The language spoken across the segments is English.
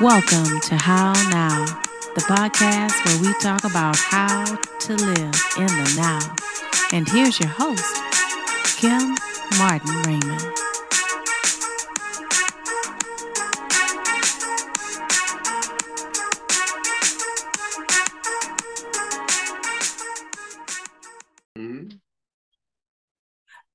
Welcome to How Now, the podcast where we talk about how to live in the now. And here's your host, Kim Martin Raymond.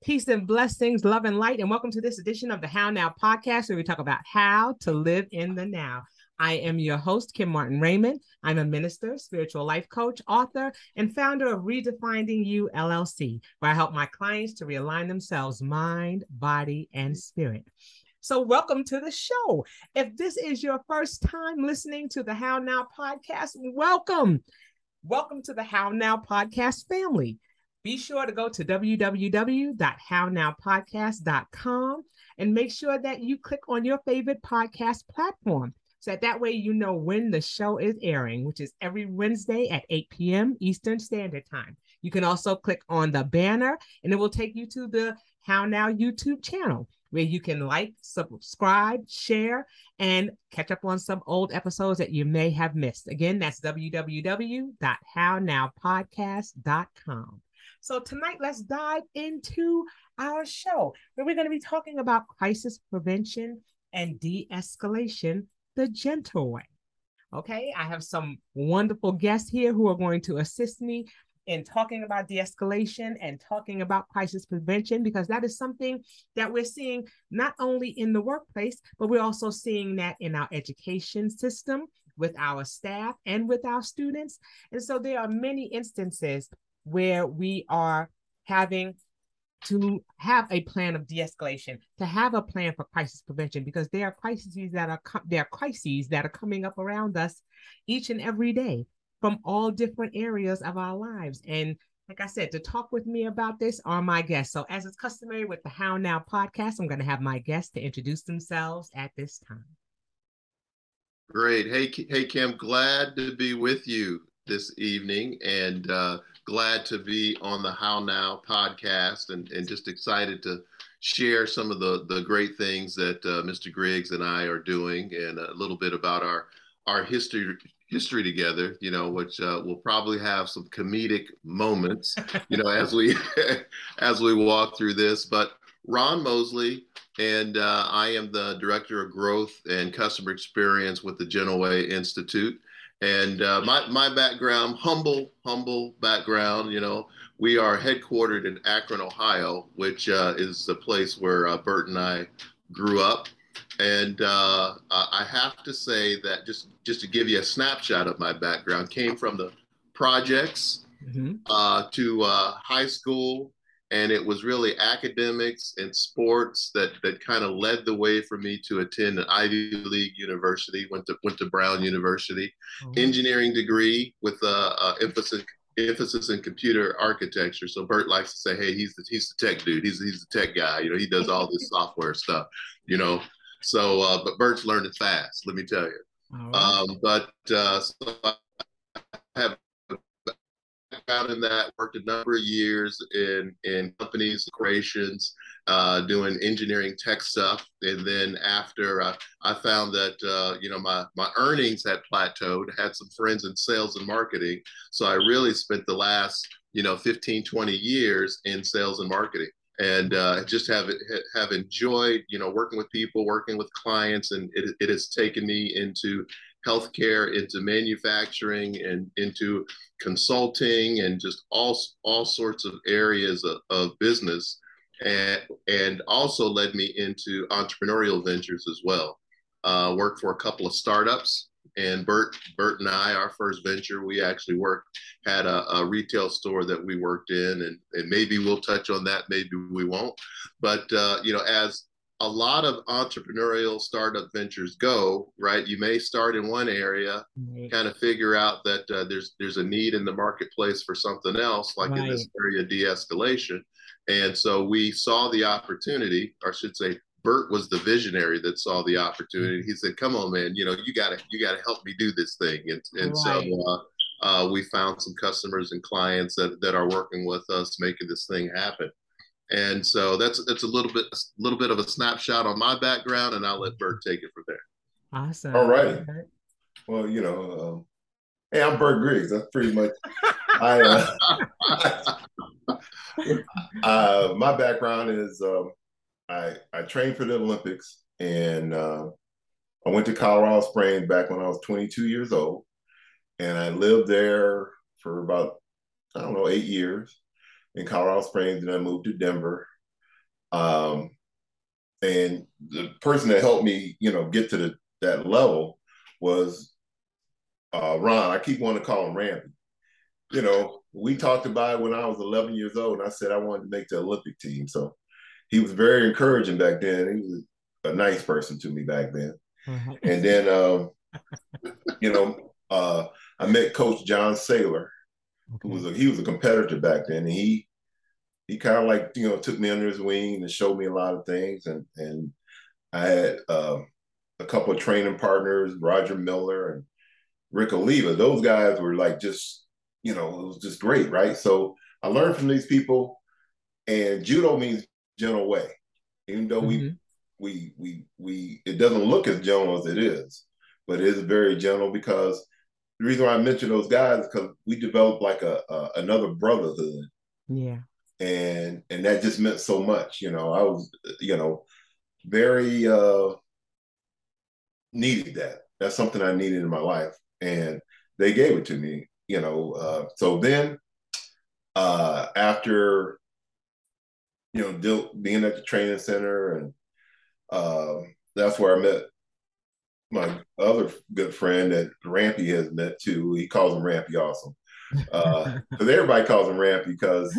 Peace and blessings, love and light, and welcome to this edition of the How Now podcast, where we talk about how to live in the now. I am your host, Kim Martin Raymond. I'm a minister, spiritual life coach, author, and founder of Redefining You LLC, where I help my clients to realign themselves mind, body, and spirit. So, welcome to the show. If this is your first time listening to the How Now podcast, welcome. Welcome to the How Now podcast family. Be sure to go to www.hownowpodcast.com and make sure that you click on your favorite podcast platform. So that, that way you know when the show is airing, which is every Wednesday at 8 p.m. Eastern Standard Time. You can also click on the banner and it will take you to the How Now YouTube channel where you can like, subscribe, share, and catch up on some old episodes that you may have missed. Again, that's www.hownowpodcast.com. So tonight, let's dive into our show where we're going to be talking about crisis prevention and de escalation the gentle way. Okay, I have some wonderful guests here who are going to assist me in talking about de escalation and talking about crisis prevention because that is something that we're seeing not only in the workplace, but we're also seeing that in our education system with our staff and with our students. And so there are many instances where we are having to have a plan of de-escalation, to have a plan for crisis prevention, because there are crises that are there are crises that are coming up around us each and every day from all different areas of our lives. And like I said, to talk with me about this are my guests. So, as is customary with the How Now podcast, I'm going to have my guests to introduce themselves at this time. Great. Hey, hey, Kim. Glad to be with you this evening, and uh, glad to be on the How Now podcast and, and just excited to share some of the, the great things that uh, Mr. Griggs and I are doing and a little bit about our our history history together, you know, which uh, will probably have some comedic moments, you know, as we as we walk through this. But Ron Mosley, and uh, I am the director of growth and customer experience with the Gentle Way Institute. And uh, my, my background, humble, humble background, you know, we are headquartered in Akron, Ohio, which uh, is the place where uh, Bert and I grew up. And uh, I have to say that just, just to give you a snapshot of my background, came from the projects mm-hmm. Uh, to uh, high school and it was really academics and sports that that kind of led the way for me to attend an Ivy League university. went to went to Brown University, mm-hmm. engineering degree with a, a, emphasis emphasis in computer architecture. So Bert likes to say, "Hey, he's the he's the tech dude. He's he's the tech guy. You know, he does all this software stuff. You know." So, uh, but Bert's learned it fast. Let me tell you. Right. Um, but uh, so I have background in that, worked a number of years in in companies, creations, uh, doing engineering tech stuff, and then after uh, I found that uh, you know my my earnings had plateaued, had some friends in sales and marketing, so I really spent the last you know 15, 20 years in sales and marketing. And uh, just have have enjoyed you know working with people working with clients. And it, it has taken me into healthcare into manufacturing and into consulting and just all all sorts of areas of, of business. And and also led me into entrepreneurial ventures as well. Uh, worked for a couple of startups and Bert Bert and I our first venture we actually worked had a, a retail store that we worked in and, and maybe we'll touch on that maybe we won't. But uh, you know as a lot of entrepreneurial startup ventures go right you may start in one area mm-hmm. kind of figure out that uh, there's there's a need in the marketplace for something else like right. in this area de-escalation and so we saw the opportunity or I should say bert was the visionary that saw the opportunity he said come on man you know you gotta you gotta help me do this thing and, and right. so uh, uh, we found some customers and clients that, that are working with us making this thing happen and so that's that's a little bit a little bit of a snapshot on my background, and I'll let Bert take it from there. Awesome. All right. Well, you know, um, hey, I'm Bert Griggs. That's pretty much. I, uh, uh, my background is um, I I trained for the Olympics, and uh, I went to Colorado Springs back when I was 22 years old, and I lived there for about I don't know eight years in Colorado Springs, and I moved to Denver. Um, and the person that helped me, you know, get to the, that level was uh, Ron. I keep wanting to call him Randy. You know, we talked about it when I was 11 years old, and I said I wanted to make the Olympic team. So he was very encouraging back then. He was a nice person to me back then. Mm-hmm. And then, um, you know, uh, I met Coach John Saylor, okay. who was a, he was a competitor back then, and he he kind of like you know took me under his wing and showed me a lot of things, and and I had uh, a couple of training partners, Roger Miller and Rick Oliva. Those guys were like just you know it was just great, right? So I learned from these people, and judo means gentle way, even though mm-hmm. we we we we it doesn't look as gentle as it is, but it is very gentle because the reason why I mention those guys is because we developed like a, a, another brotherhood. Yeah. And and that just meant so much. You know, I was, you know, very uh needed that. That's something I needed in my life. And they gave it to me, you know. Uh so then uh after you know, being at the training center and uh, that's where I met my other good friend that Rampy has met too. He calls him Rampy Awesome. Because uh, everybody calls him Rampy because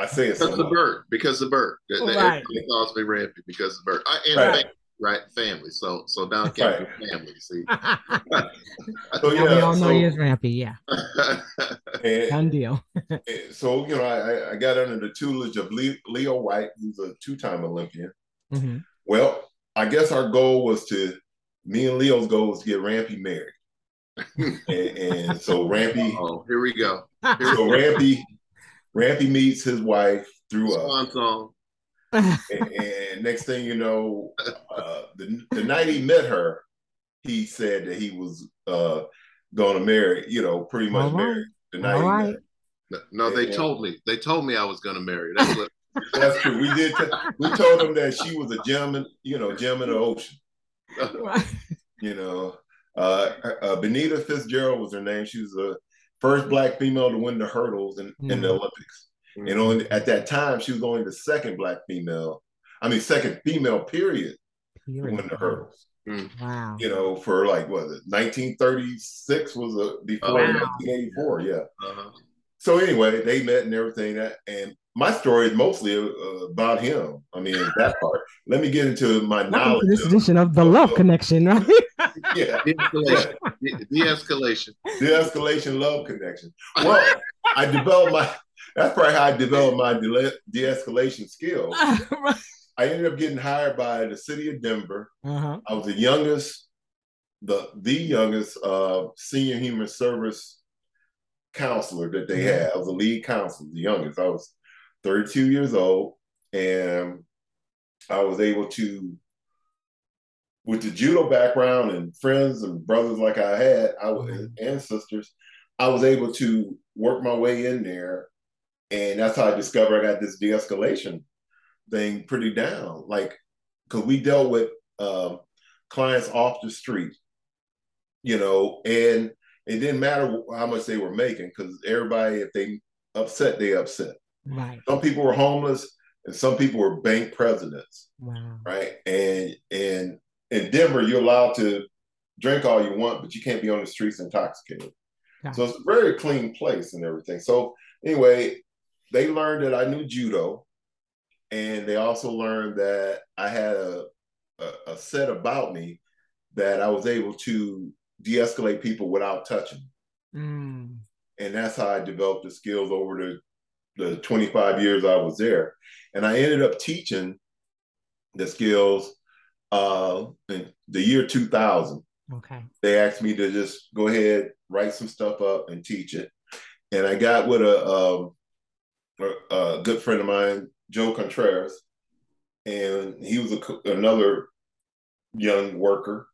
I say it because the bird, because the bird. Right. Everybody calls me Rampy because the bird. I, and right. family, right, family. So so down right. family. See. so yeah, we all so, know you as Rampy. Yeah. and, Done deal. so you know, I, I got under the tutelage of Leo White, who's a two-time Olympian. Mm-hmm. Well, I guess our goal was to me and Leo's goal was to get Rampy married. and, and, so Rampy. Oh, here we go. Here so Rampy, Rampy meets his wife through a song. And, and, next thing you know, uh, the, the night he met her, he said that he was uh, going to marry. You know, pretty much married the night. All right. No, no, they and, told me. They told me I was going to marry. That's what. That's true. We did. T- we told him that she was a gem, you know, gem in the ocean. you know, uh, uh, Benita Fitzgerald was her name. She was the first black female to win the hurdles in, mm-hmm. in the mm. Olympics. Mm-hmm. And only at that time, she was only the second black female. I mean, second female period, period. to win the hurdles. Mm. Wow. You know, for like what was it? 1936 was a before wow. 1984. Yeah. Uh-huh. So anyway, they met and everything. That and my story is mostly uh, about him. I mean, that part. Let me get into my Welcome knowledge. this edition of the Love Connection, right? yeah. De-escalation. De-escalation. De-escalation love connection. Well, I developed my, that's probably how I developed my de- de-escalation skills. right. I ended up getting hired by the city of Denver. Uh-huh. I was the youngest, the the youngest uh, senior human service counselor that they mm-hmm. had. I was the lead counselor, the youngest. I was 32 years old, and I was able to, with the judo background and friends and brothers like I had, I was mm-hmm. and sisters, I was able to work my way in there, and that's how I discovered I got this de-escalation thing pretty down. Like, because we dealt with uh, clients off the street, you know, and it didn't matter how much they were making because everybody, if they upset, they upset. Right. Some people were homeless and some people were bank presidents. Wow. Right. And and in Denver, you're allowed to drink all you want, but you can't be on the streets intoxicated. So it's a very clean place and everything. So anyway, they learned that I knew judo, and they also learned that I had a, a, a set about me that I was able to de-escalate people without touching. Mm. And that's how I developed the skills over the the 25 years I was there. And I ended up teaching the skills uh, in the year 2000. Okay. They asked me to just go ahead, write some stuff up and teach it. And I got with a, um, a, a good friend of mine, Joe Contreras, and he was a, another young worker.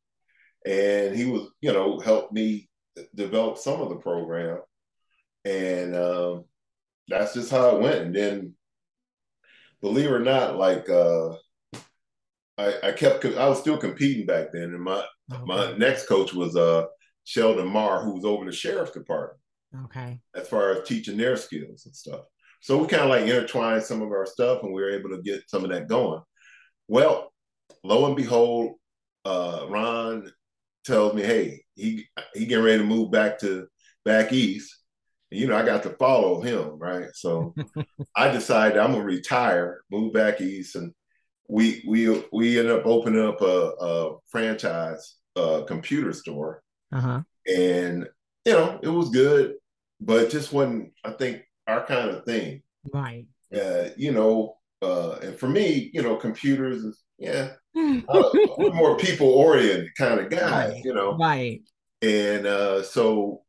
and he was, you know, helped me develop some of the program, and um, that's just how it went. And then, believe it or not, like uh, I, I kept, I was still competing back then, and my okay. my next coach was uh, Sheldon Marr, who was over the sheriff's department. Okay. As far as teaching their skills and stuff. So we kind of like intertwined some of our stuff and we were able to get some of that going. Well, lo and behold, uh, Ron tells me, hey, he he getting ready to move back to back east. You know, I got to follow him, right? So I decided I'm gonna retire, move back east, and we we we ended up opening up a, a franchise uh, computer store. Uh-huh. And you know, it was good, but just wasn't, I think, our kind of thing. Right. Uh, you know, uh, and for me, you know, computers is yeah, uh, more people oriented kind of guy, right. you know. Right. And uh, so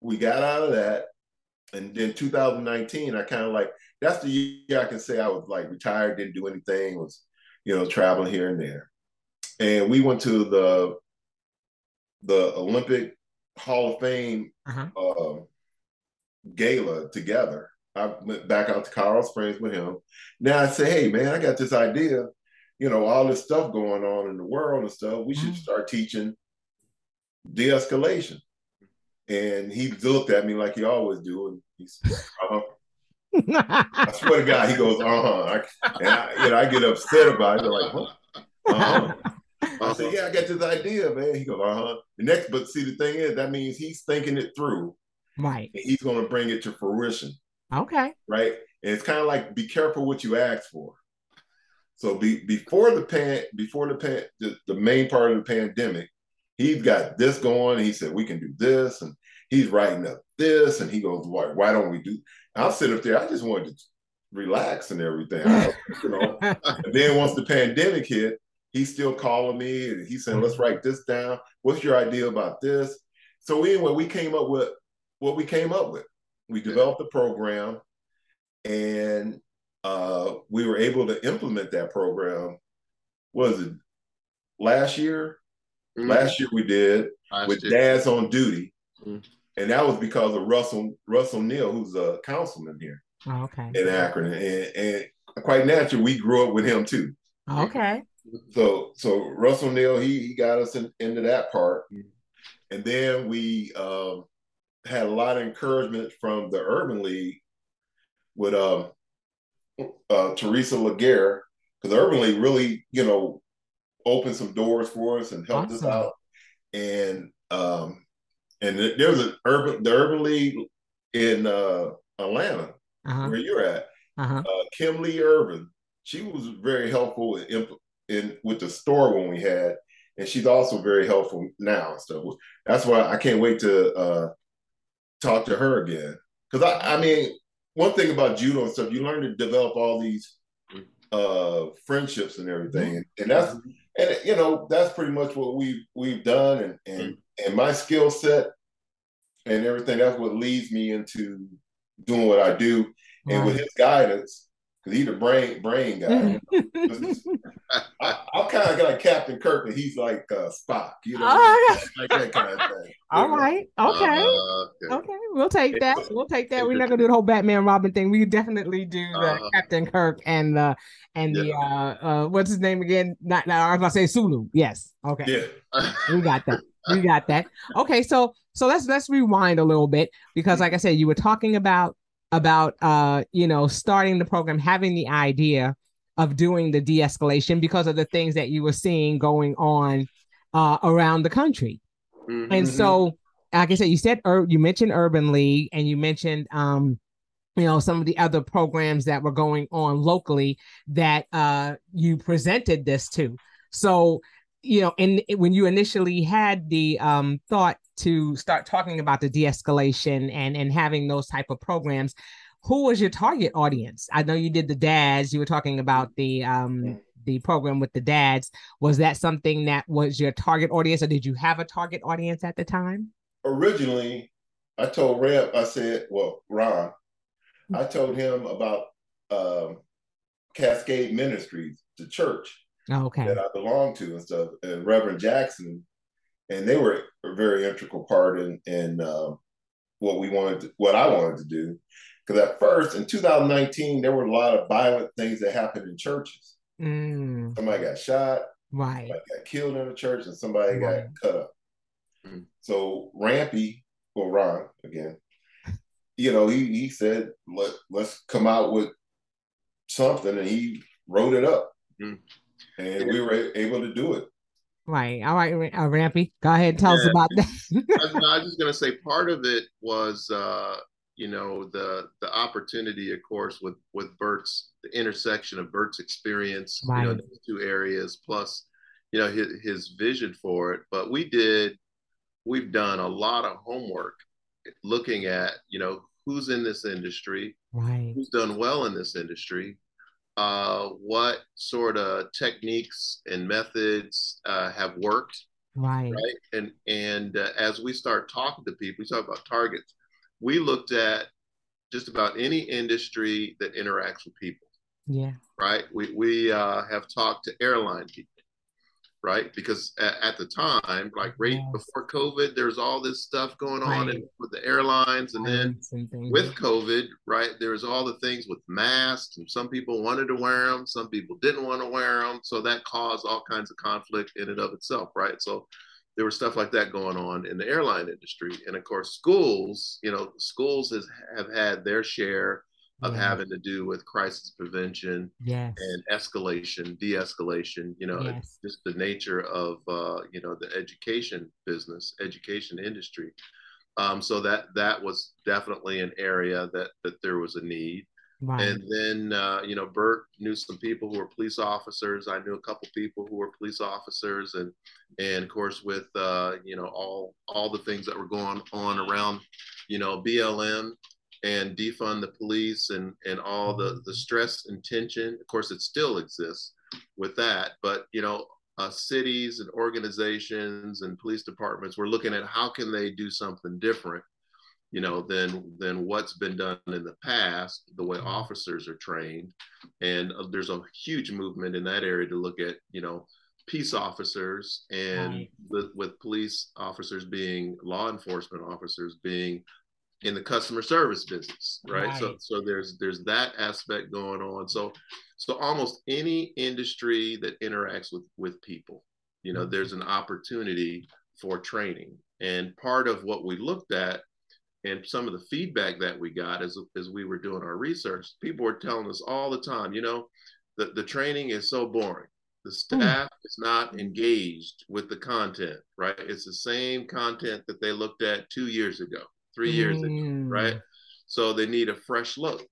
we got out of that. And then 2019, I kind of like that's the year I can say I was like retired, didn't do anything, was, you know, traveling here and there. And we went to the the Olympic Hall of Fame Uh-huh. uh, gala together. I went back out to Colorado Springs with him. Now I say, hey man, I got this idea. You know, all this stuff going on in the world and stuff. We should Mhm. start teaching de-escalation. And he looked at me like he always do, and he's, uh-huh. I swear to God, he goes, uh-huh. I, and I, you know, I get upset about it. They're like, what? Uh-huh. I said, yeah, I got this idea, man. He goes, uh-huh. The next, but see, the thing is, that means he's thinking it through. right. And he's going to bring it to fruition, Okay. right? And it's kind of like be careful what you ask for. So be, before the pan, before the pan, the, the main part of the pandemic, he's got this going. He said we can do this, and he's writing up this, and he goes, why, why don't we do? I'll sit up there. I just wanted to relax and everything, I, you know. and then once the pandemic hit, he's still calling me and he's saying, let's write this down. What's your idea about this? So anyway, we came up with what we came up with. We developed the program and uh, we were able to implement that program. What was it last year? Mhm. Last year we did Last with year. Dads on Duty. Mhm. And that was because of Russell Russell Neal, who's a councilman here Oh, okay. in Akron. And, and quite naturally, we grew up with him too. Okay. So so Russell Neal, he he got us in, into that part, and then we um, had a lot of encouragement from the Urban League with um, uh, Teresa LeGrair, because the Urban League really you know opened some doors for us and helped us out, and um, and there was an urban the Urban League in uh, Atlanta Uh-huh. where you're at Uh-huh. uh, Kim Lee Irvin. She was very helpful in, in with the store when we had, and she's also very helpful now and stuff. That's why I can't wait to uh, talk to her again. Because I, I mean, one thing about judo and stuff, you learn to develop all these uh, friendships and everything, and that's and you know that's pretty much what we've we've done, and and mm-hmm. and my skill set and everything. That's what leads me into doing what I do and with his guidance, because he's the brain brain guy. I, I'm kind of like Captain Kirk, and he's like uh, Spock, you know, Oh, like that kind of thing. All right. Okay. Uh, okay. Okay, we'll take that. We'll take that. We're not gonna do the whole Batman Robin thing. We definitely do the Uh-huh. Captain Kirk and the and the uh uh what's his name again? Not, not I was gonna say Sulu. Yes. Okay. Yeah, We got that. We got that. Okay, so so let's let's rewind a little bit because like I said, you were talking about about uh you know starting the program, having the idea of doing the de-escalation because of the things that you were seeing going on uh around the country. Mhm. And so, like I said, you said you mentioned Urban League, and you mentioned um, you know, some of the other programs that were going on locally that uh you presented this to. So, you know, and when you initially had the um thought to start talking about the de-escalation and and having those type of programs, who was your target audience? I know you did the dads. You were talking about the um the program with the dads. Was that something that was your target audience, or did you have a target audience at the time? originally, I told Reb, I said, well, Ron, I told him about um, Cascade Ministries, the church Okay. that I belong to and stuff, and Reverend Jackson. And they were a very integral part in in uh, what we wanted, to, what I wanted to do. Because at first, in 2019, there were a lot of violent things that happened in churches. Mm. Somebody got shot, Right. somebody got killed in a church, and somebody Right. got cut up. Mm. So Rampy, or Ron again, you know, he he said, Let, let's come out with something, and he wrote it up. Mm. And we were able to do it. Right. All right, uh, Rampy. Go ahead and tell us about that. I I was just going to say part of it was, uh, you know, the the opportunity, of course, with with Bert's the intersection of Bert's experience, you know, those two areas, plus, you know, his his vision for it. But we did, we've done a lot of homework, looking at, you know, who's in this industry, right. who's done well in this industry, uh, what sort of techniques and methods uh, have worked Right. right? And and uh, as we start talking to people, we talk about targets. We looked at just about any industry that interacts with people, Yeah. right? We we uh, have talked to airline people, right? Because at, at the time, like right Yes. before COVID, there's all this stuff going on Right. with the airlines, and then and with COVID, right, There's all the things with masks, and some people wanted to wear them, some people didn't want to wear them, so that caused all kinds of conflict in and of itself, right? So there was stuff like that going on in the airline industry, and of course, schools, you know, schools has, have had their share of Yeah. having to do with crisis prevention Yes. and escalation, de-escalation. You know, Yes. just the nature of uh, you know the education business, education industry. Um, so that that was definitely an area that that there was a need. Right. And then uh, you know, Bert knew some people who were police officers. I knew a couple people who were police officers, and and of course with uh, you know all all the things that were going on around you know BLM and defund the police and and all the the stress and tension. Of course, it still exists with that, but you know. Uh, cities and organizations and police departments were looking at how can they do something different you know than than what's been done in the past the way officers are trained and uh, there's a huge movement in that area to look at you know peace officers and Right. with, with police officers being law enforcement officers being in the customer service business right, so Right. so there's there's that aspect going on. So so almost any industry that interacts with with people you know there's an opportunity for training. And part of what we looked at and some of the feedback that we got as, as we were doing our research people were telling us all the time you know the, the training is so boring. The hmm. staff is not engaged with the content right? It's the same content that they looked at two years ago three years ago Mm. right so they need a fresh look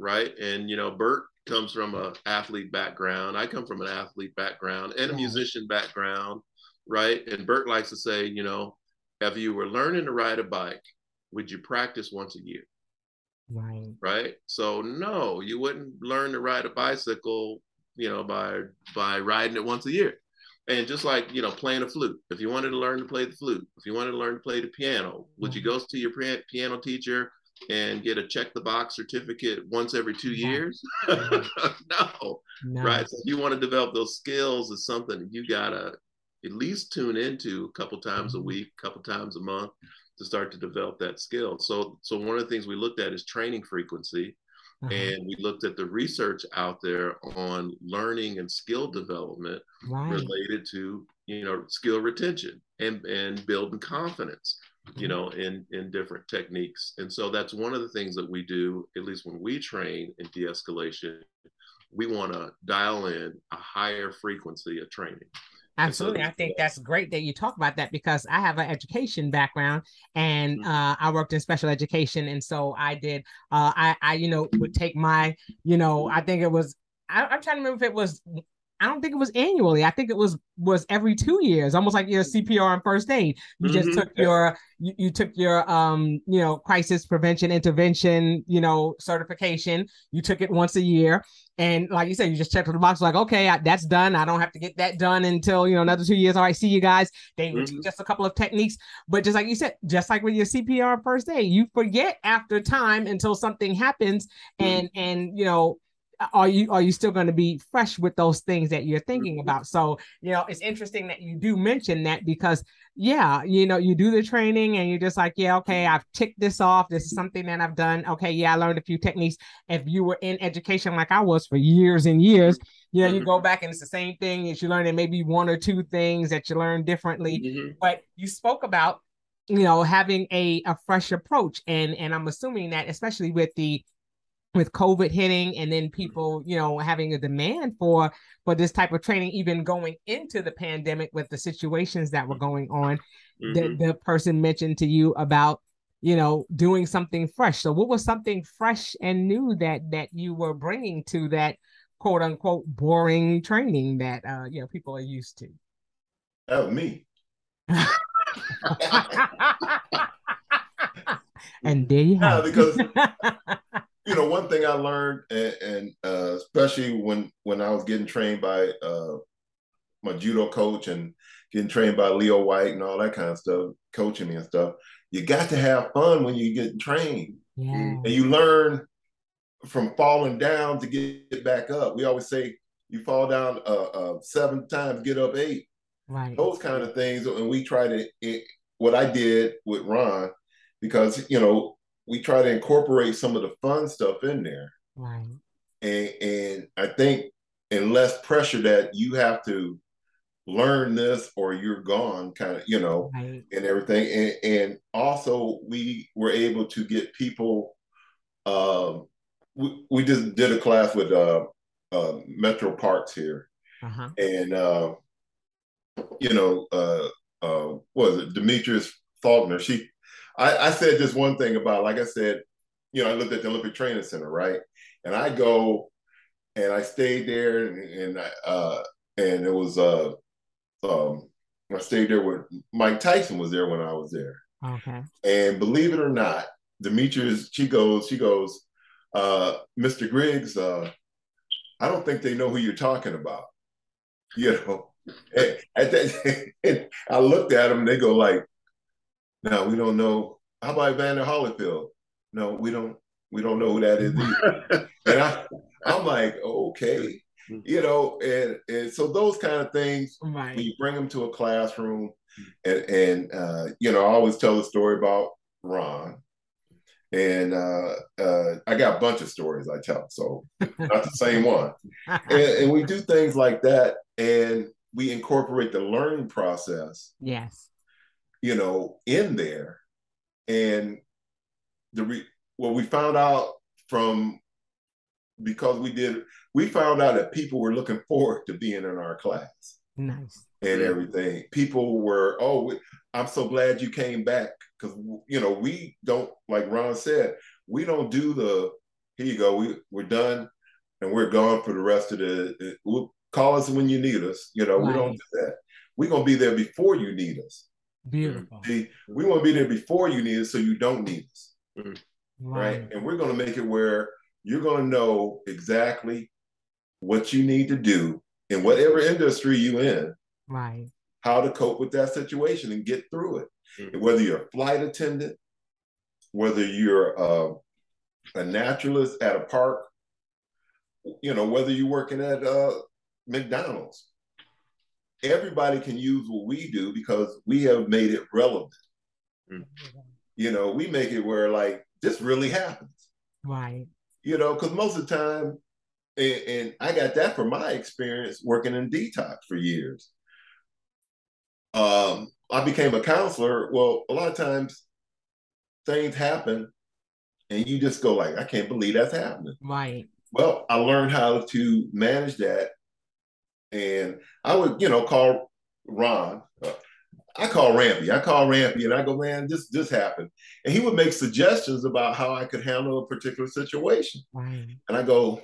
right? And you know bert comes from a athlete background. I come from an athlete background and a musician background right? And bert likes to say you know if you were learning to ride a bike would you practice once a year? Right. right? So no you wouldn't learn to ride a bicycle you know by by riding it once a year and just like you know playing a flute if you wanted to learn to play the flute if you wanted to learn to play the piano would you go to your piano teacher and get a check the box certificate once every two years? No. No. right so if you want to develop those skills is something that you gotta at least tune into a couple times a Mhm. week couple times a month to start to develop that skill. So so one of the things we looked at is training frequency Uh-huh. and we looked at the research out there on learning and skill development right. related to you know skill retention and and building confidence you Mm-hmm. know in in different techniques and so that's one of the things that we do at least when we train in de-escalation we want to dial in a higher frequency of training Absolutely. I think that's great that you talk about that because I have an education background and Mhm. uh, I worked in special education. And so I did, uh, I, I, you know, would take my, you know, I think it was, I, I'm trying to remember if it was, I don't think it was annually. I think it was was every two years, almost like your CPR and first aid. You just Mhm. took your you, you took your um you know crisis prevention intervention you know certification. You took it once a year, and like you said, you just checked the box like okay, I, that's done. I don't have to get that done until you know another two years. All right, see you guys. They Mhm. us a couple of techniques, but just like you said, just like with your CPR and first aid, you forget after time until something happens, Mhm. and and you know are you are you still going to be fresh with those things that you're thinking mm-hmm. about? So you know it's interesting that you do mention that because yeah you know you do the training and you're just like yeah okay i've ticked this off. This is something that i've done. Okay yeah i learned a few techniques. If you were in education like i was for years and years you know you mm-hmm. go back and it's the same thing as you learn and maybe one or two things that you learn differently. Mm-hmm. but you spoke about you know having a a fresh approach and and i'm assuming that especially with the with covid hitting and then people you know having a demand for for this type of training even going into the pandemic with the situations that were going on mm-hmm. the, the person mentioned to you about you know doing something fresh. So what was something fresh and new that that you were bringing to that quote unquote boring training that uh you know people are used to? Was me. And there you have yeah, because you know one thing I learned, and, and uh, especially when when I was getting trained by uh, my judo coach and getting trained by Leo White and all that kind of stuff, coaching me and stuff. You got to have fun when you get trained, yeah. and you learn from falling down to get back up. We always say you fall down uh, uh, seven times, get up eight right those kind of things and we try to it, what i did with ron because you know we try to incorporate some of the fun stuff in there right and and i think and less pressure that you have to learn this or you're gone kind of you know right. and everything and, and also we were able to get people um we, we just did a class with uh, uh metro parks here uh-huh. and uh you know, uh, uh, was it Demetrius Faulkner? She, I, I said just one thing about, like I said, you know, I looked at the Olympic Training Center, right? And I go and I stayed there, and, and I, uh, and it was uh, um, I stayed there with Mike Tyson was there when I was there. Okay. And believe it or not, Demetrius, she goes, she goes, uh, Mr. Griggs, uh, I don't think they know who you're talking about. You know, that, I looked at them they go like, "No, we don't know. How about Evander Holyfield? No, we don't. We don't know who that is." and I, I'm like, okay, you know, and and so those kind of things right. when you bring them to a classroom, and and uh, you know, I always tell the story about Ron. And uh, uh, I got a bunch of stories I tell, so not the same one. and, and we do things like that, and we incorporate the learning process yes you know in there and the re- what we found out from because we did we found out that people were looking forward to being in our class nice and everything people were oh we, i'm so glad you came back because you know we don't like ron said we don't do the here you go we, we're done and we're gone for the rest of the we'll, Call us when you need us. You know, right. we don't do that. We're gonna be there before you need us. Beautiful. See, we want to be there before you need us, so you don't need us. Mm-hmm. Right. right. And we're gonna make it where you're gonna know exactly what you need to do in whatever industry you're in. Right. How to cope with that situation and get through it. Mm-hmm. Whether you're a flight attendant, whether you're uh, a naturalist at a park, you know, whether you're working at uh, McDonald's. Everybody can use what we do because we have made it relevant. Mm-hmm. You know, we make it where like this really happens. Right. You know, because most of the time, and, and I got that from my experience working in detox for years. Um, I became a counselor. Well, a lot of times things happen and you just go like, I can't believe that's happening. Right. Well, I learned how to manage that and I would, you know, call Ron. Uh, I call Rampy. I call Rampy and I go, man, this this happened. And he would make suggestions about how I could handle a particular situation. Right. And I go,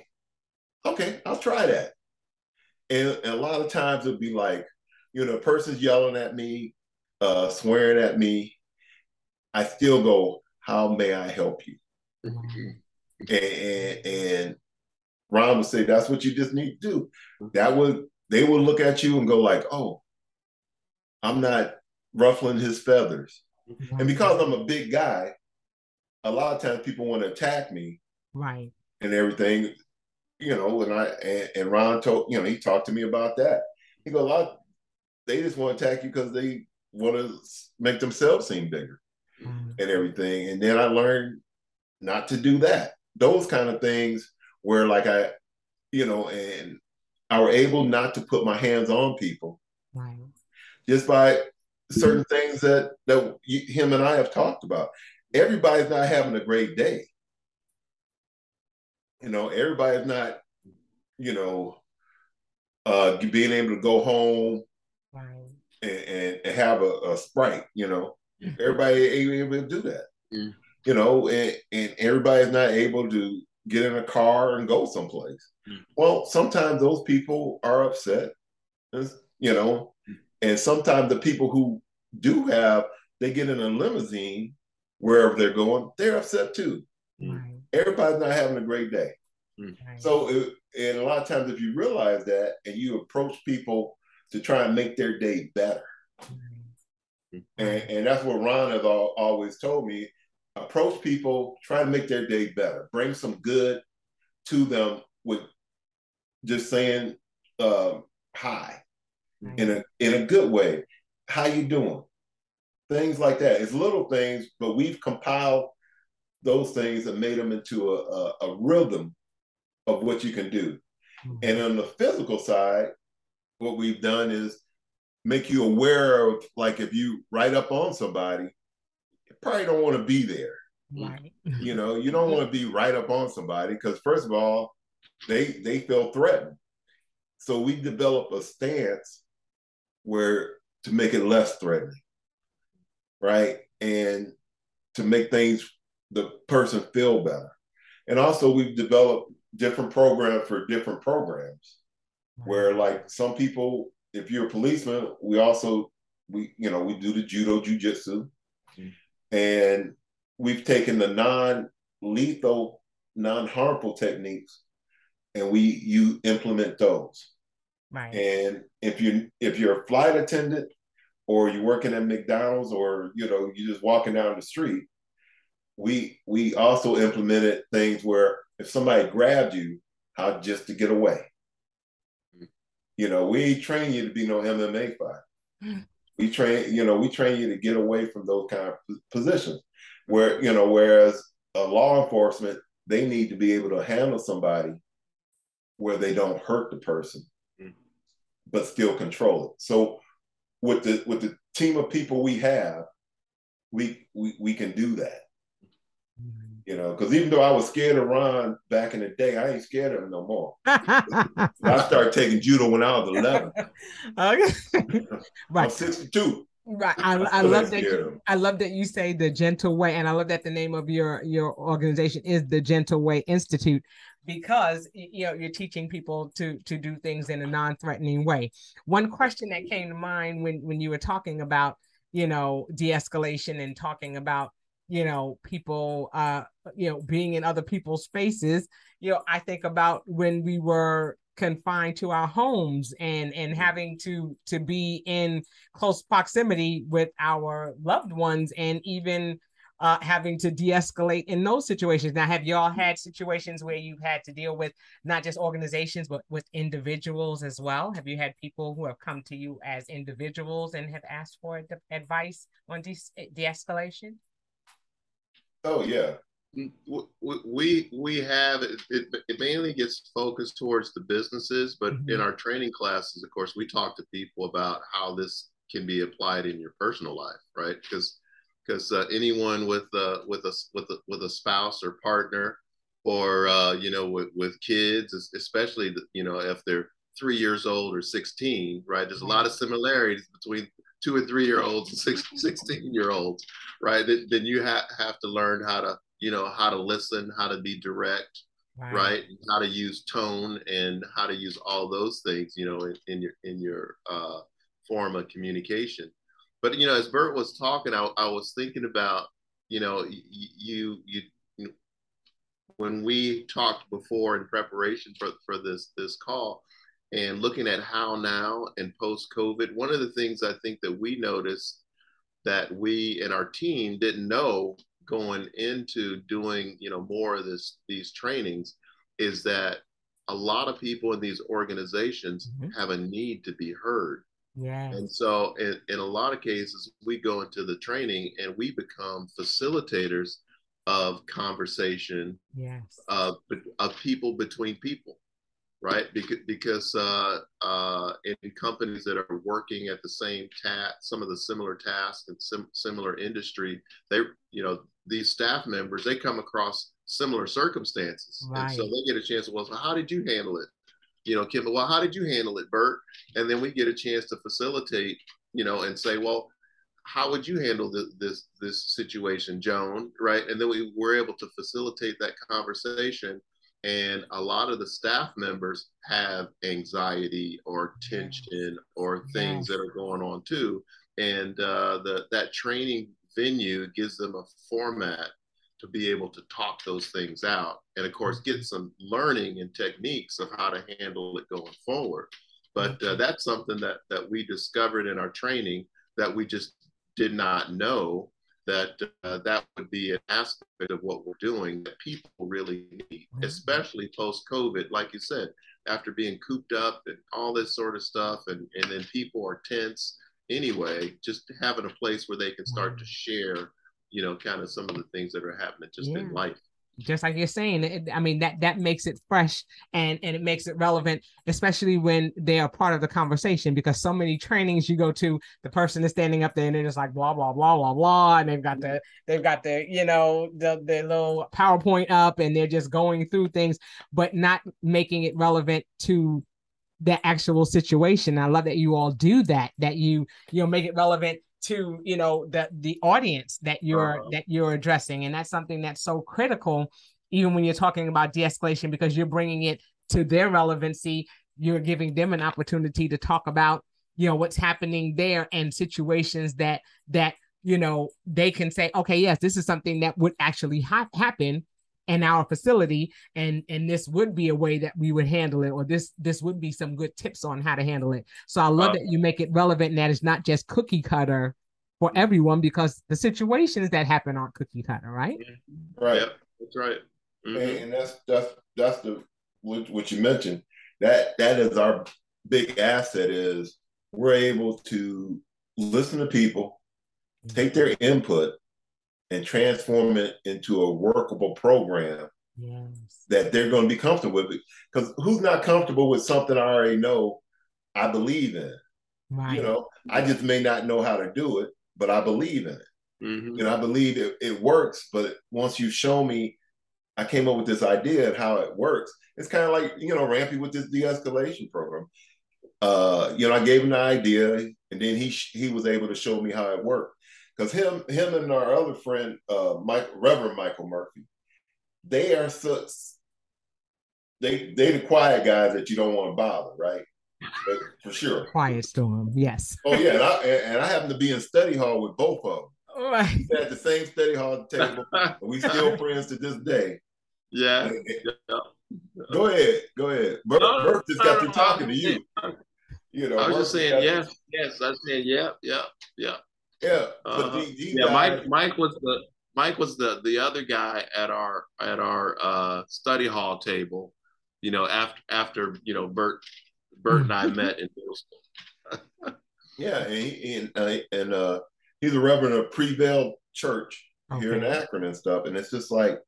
okay, I'll try that. And, and, a lot of times it'd be like, you know, a person's yelling at me, uh, swearing at me. I still go, how may I help you? Mm-hmm. And, and, and Ron would say, that's what you just need to do. That would they will look at you and go like, "Oh, I'm not ruffling his feathers." And because I'm a big guy, a lot of times people want to attack me, right, and everything. you know, and I and, and Ron told you know he talked to me about that. He go a lot. They just want to attack you because they want to make themselves seem bigger mm-hmm. and everything. And then I learned not to do that. Those kind of things where like I, you know, and I were able not to put my hands on people right. just by certain things that that him and I have talked about. Everybody's not having a great day. You know, everybody's not, you know, uh, being able to go home right. and, and, and, have a, a, sprite. You know, mm-hmm. everybody ain't able to do that. Mm. You know, and, and everybody's not able to get in a car and go someplace. Mm. Well, sometimes those people are upset, you know, mm. and sometimes the people who do have, they get in a limousine wherever they're going, they're upset too. Right. Everybody's not having a great day. Right. So, it, and a lot of times, if you realize that and you approach people to try and make their day better, and, and that's what Ron has all, always told me approach people, try to make their day better, bring some good to them with just saying um, hi in a in a good way. How you doing? Things like that. It's little things, but we've compiled those things and made them into a, a, a rhythm of what you can do. Mm-hmm. And on the physical side, what we've done is make you aware of like if you write up on somebody, probably don't want to be there. Right. You know, you don't want to be right up on somebody because first of all, they they feel threatened. So we develop a stance where to make it less threatening. Right. And to make things the person feel better. And also we've developed different programs for different programs where like some people, if you're a policeman, we also we you know we do the judo jujitsu and we've taken the non-lethal, non-harmful techniques and we you implement those. Right. And if you if you're a flight attendant or you're working at McDonald's or you know you're just walking down the street, we we also implemented things where if somebody grabbed you, how just to get away. Mm-hmm. You know, we train you to be no MMA fighter we train you know we train you to get away from those kind of positions where you know whereas a law enforcement they need to be able to handle somebody where they don't hurt the person mm-hmm. but still control it so with the with the team of people we have we we, we can do that you know, because even though I was scared of Ron back in the day, I ain't scared of him no more. I started taking judo when I was 11. okay. right. I'm 62. Right. I, I love that you, I love that you say the gentle way. And I love that the name of your your organization is the Gentle Way Institute because you know you're teaching people to to do things in a non-threatening way. One question that came to mind when when you were talking about, you know, de-escalation and talking about you know people uh you know being in other people's spaces you know i think about when we were confined to our homes and and mm-hmm. having to to be in close proximity with our loved ones and even uh, having to de-escalate in those situations. Now, have y'all had situations where you've had to deal with not just organizations but with individuals as well? Have you had people who have come to you as individuals and have asked for advice on de- de-escalation? Oh yeah. We we have it, it, mainly gets focused towards the businesses, but mm-hmm. in our training classes, of course, we talk to people about how this can be applied in your personal life, right? Because because uh, anyone with uh, with a with a with a spouse or partner, or uh, you know with, with kids, especially you know if they're three years old or 16, right? There's a lot of similarities between two or three year olds and six, 16 year olds, right? Then, then you ha- have to learn how to, you know, how to listen, how to be direct, wow. right? How to use tone and how to use all those things, you know, in, in your, in your uh, form of communication. But, you know, as Bert was talking, I, I was thinking about, you know, you, you, you, when we talked before in preparation for, for this, this call, and looking at how now and post COVID, one of the things I think that we noticed that we and our team didn't know going into doing you know more of this these trainings is that a lot of people in these organizations Mhm. have a need to be heard. Yeah. And so, in, in a lot of cases, we go into the training and we become facilitators of conversation Yes. of, of people between people, right? Because, because uh, uh, in companies that are working at the same task, some of the similar tasks and sim- similar industry, they, you know, these staff members, they come across similar circumstances. And so they get a chance to, well, so how did you handle it? You know, Kim, well, how did you handle it, Bert? And then we get a chance to facilitate, you know, and say, well, how would you handle this this this situation, Joan? Right? And then we were able to facilitate that conversation. And a lot of the staff members have anxiety or tension or things that are going on too. And uh, the that training venue gives them a format to be able to talk those things out and of course get some learning and techniques of how to handle it going forward. But uh, that's something that that we discovered in our training that we just did not know that uh, that would be an aspect of what we're doing that people really need especially post covid like you said after being cooped up and all this sort of stuff and and then people are tense anyway just having a place where they can start to share you know kind of some of the things that are happening just in life just like you're saying it, i mean that that makes it fresh and and it makes it relevant especially when they are part of the conversation because so many trainings you go to the person is standing up there and they're just like blah blah blah blah blah and they've got the they've got the you know the the little powerpoint up and they're just going through things but not making it relevant to the actual situation. I love that you all do that that you you know make it relevant to you know the the audience that you're Uh-huh. that you're addressing and that's something that's so critical even when you're talking about de-escalation because you're bringing it to their relevancy you're giving them an opportunity to talk about you know what's happening there and situations that that you know they can say okay yes this is something that would actually ha- happen in our facility and and this would be a way that we would handle it or this this would be some good tips on how to handle it so i love Uh, that you make it relevant and that it's not just cookie cutter for everyone because the situations that happen aren't cookie cutter right Right. Yep, that's right. Mhm. And, and that's that's that's the what, what you mentioned. That that is our big asset is we're able to listen to people, take their input, and transform it into a workable program yes that they're going to be comfortable with. Because who's not comfortable with something I already know I believe in? right You know, I just may not know how to do it, but I believe in it. Mhm. you know, I believe it, it works, but once you show me, I came up with this idea and how it works. It's kind of like, you know, Rampy with this de-escalation program. Uh, you know, I gave him the idea and then he he was able to show me how it worked. Because him, him and our other friend, uh, Mike, Reverend Michael Murphy, they are such they they the quiet guys that you don't want to bother, right? But for sure. quiet storm yes Oh yeah, and I, and I happen to be in study hall with both of them. right We at the same study hall table. and we still friends to this day. yeah. Go ahead, go ahead. Bert, No, Bert just got to no, talking to you. You know, I was Bert just saying got- yes, yes. I was saying yeah, yeah, yeah. Yeah, but these, these Yeah, guys, Mike. Mike was the Mike was the the other guy at our at our uh, study hall table. You know, after after you know Bert Bert and I met in middle school. yeah, and he, and, uh, and uh, he's a reverend of Prevail Church here in Okay. Akron and stuff, and it's just like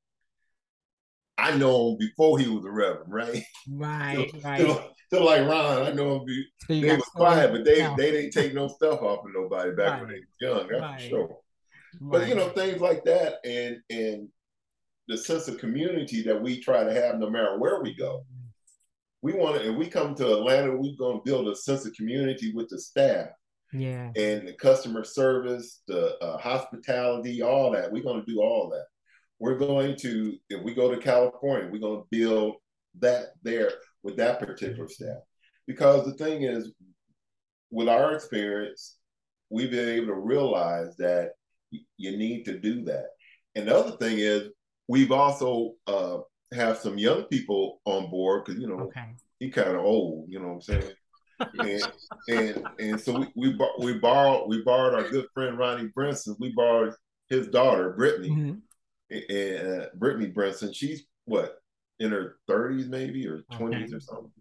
I know him before he was a reverend, right? right right Still, still like Ron, I know him. Be, So they was quiet, but they they didn't take no stuff off of nobody back when they was young. That's Right. for sure. But you know, things like that and and the sense of community that we try to have no matter where we go. We want to, if we come to Atlanta, we're going to build a sense of community with the staff yeah and the customer service, the uh, hospitality, all that. We're going to do all that. We're going to, if we go to California, we're going to build that there with that particular staff. Because the thing is, with our experience, we've been able to realize that you need to do that. And the other thing is, we've also uh, have some young people on board because you know okay he kind of old, you know what I'm saying? and and and so we we, we borrowed we borrowed our good friend Ronnie Brinson. We borrowed his daughter Brittany, Mhm. And uh, Brittany Brinson. She's what in her 30s maybe or 20s okay. or something.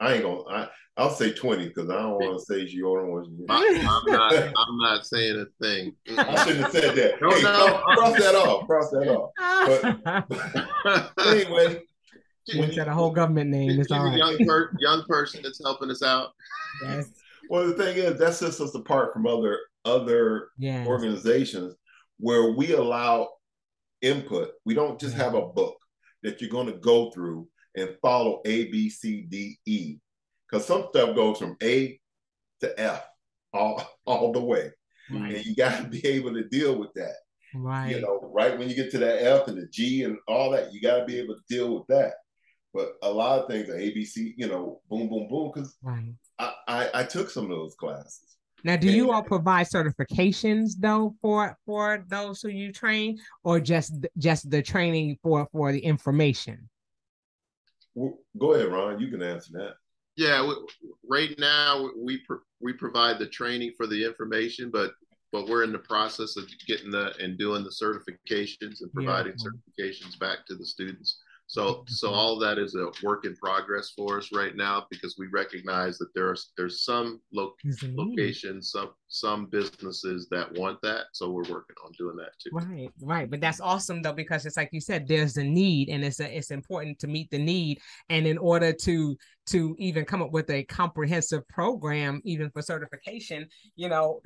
I ain't gonna. I, I'll say 20 because I don't want to say she older than I, I'm not. I'm not saying a thing. I shouldn't have said that. No, hey, no. Cross, that off. Cross that off. But, but anyway, when said a whole government name. It's all right. Young, per, young person that's helping us out. Yes. Well, the thing is, that sets us apart from other other yes. organizations where we allow input. We don't just mm-hmm. have a book that you're going to go through and follow A, B, C, D, E. Because some stuff goes from A to F all, all the way. Right. And you got to be able to deal with that. Right. You know, right when you get to that F and the G and all that, you got to be able to deal with that. But a lot of things are ABC, you know, boom, boom, boom. Because right. I, I, I took some of those classes. Now, do you all provide certifications though for for those who you train, or just just the training for for the information? Go ahead, Ron. You can answer that. Yeah, right now we we provide the training for the information, but but we're in the process of getting the and doing the certifications and providing yeah. certifications back to the students. So, so all that is a work in progress for us right now because we recognize that there's there's some lo- locations, some some businesses that want that. So we're working on doing that too. Right, right. But that's awesome though because it's like you said, there's a need, and it's a, it's important to meet the need. And in order to to even come up with a comprehensive program, even for certification, you know,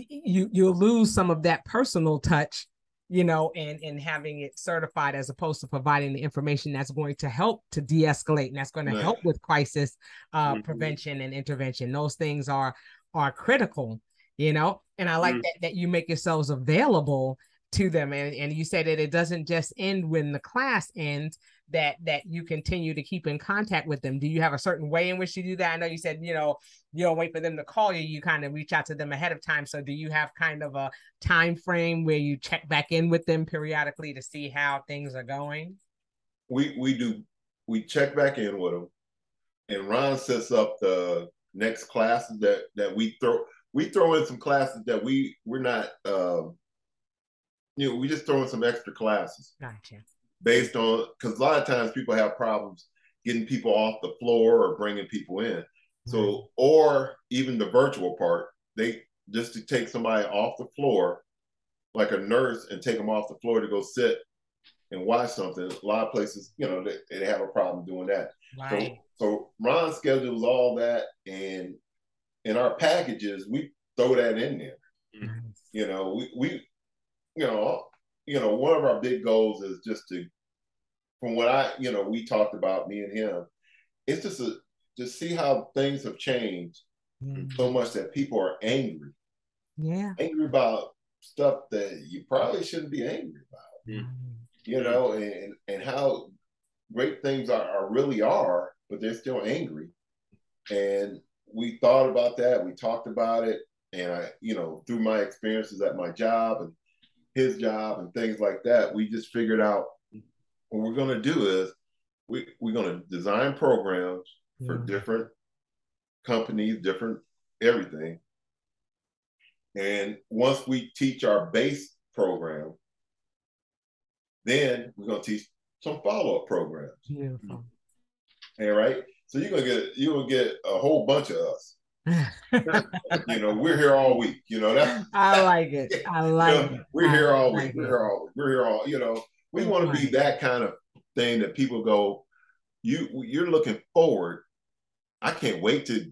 you you'll lose some of that personal touch you know, and and having it certified as opposed to providing the information that's going to help to de-escalate and that's going to right. help with crisis uh, mm-hmm. prevention and intervention. Those things are are critical, you know. And I like mm-hmm. that that you make yourselves available to them, and and you said that it doesn't just end when the class ends that that you continue to keep in contact with them? Do you have a certain way in which you do that? I know you said you know you don't wait for them to call you you kind of reach out to them ahead of time. So do you have kind of a time frame where you check back in with them periodically to see how things are going? We we do we check back in with them. And ron sets up the next classes that that we throw we throw in some classes that we we're not um you know we just throw in some extra classes. Gotcha based on because a lot of times people have problems getting people off the floor or bringing people in. So, mm-hmm. or even the virtual part, they just to take somebody off the floor, like a nurse, and take them off the floor to go sit and watch something. A lot of places, you know, they, they have a problem doing that. Right. So, so Ron schedules all that, and in our packages, we throw that in there. Mm-hmm. You know, we we you know you know, one of our big goals is just to, from what I, you know, we talked about me and him, it's just a, to see how things have changed mm-hmm. so much that people are angry. Yeah. Angry about stuff that you probably shouldn't be angry about. Mm-hmm. You know, and and how great things are, are really are, but they're still angry. And we thought about that. We talked about it. And I, you know, through my experiences at my job and his job and things like that, we just figured out what we're going to do is we, we're going to design programs for mm-hmm. different companies, different everything. And once we teach our base program, then we're going to teach some follow-up programs. Beautiful. All right. So you're gonna get you're gonna get a whole bunch of us you know, we're here all week. You know that. I like it. I like you know, it. We're here all like week. We're here all. Week. We're here all. You know, we want to be that kind of thing that people go. You you're looking forward. I can't wait to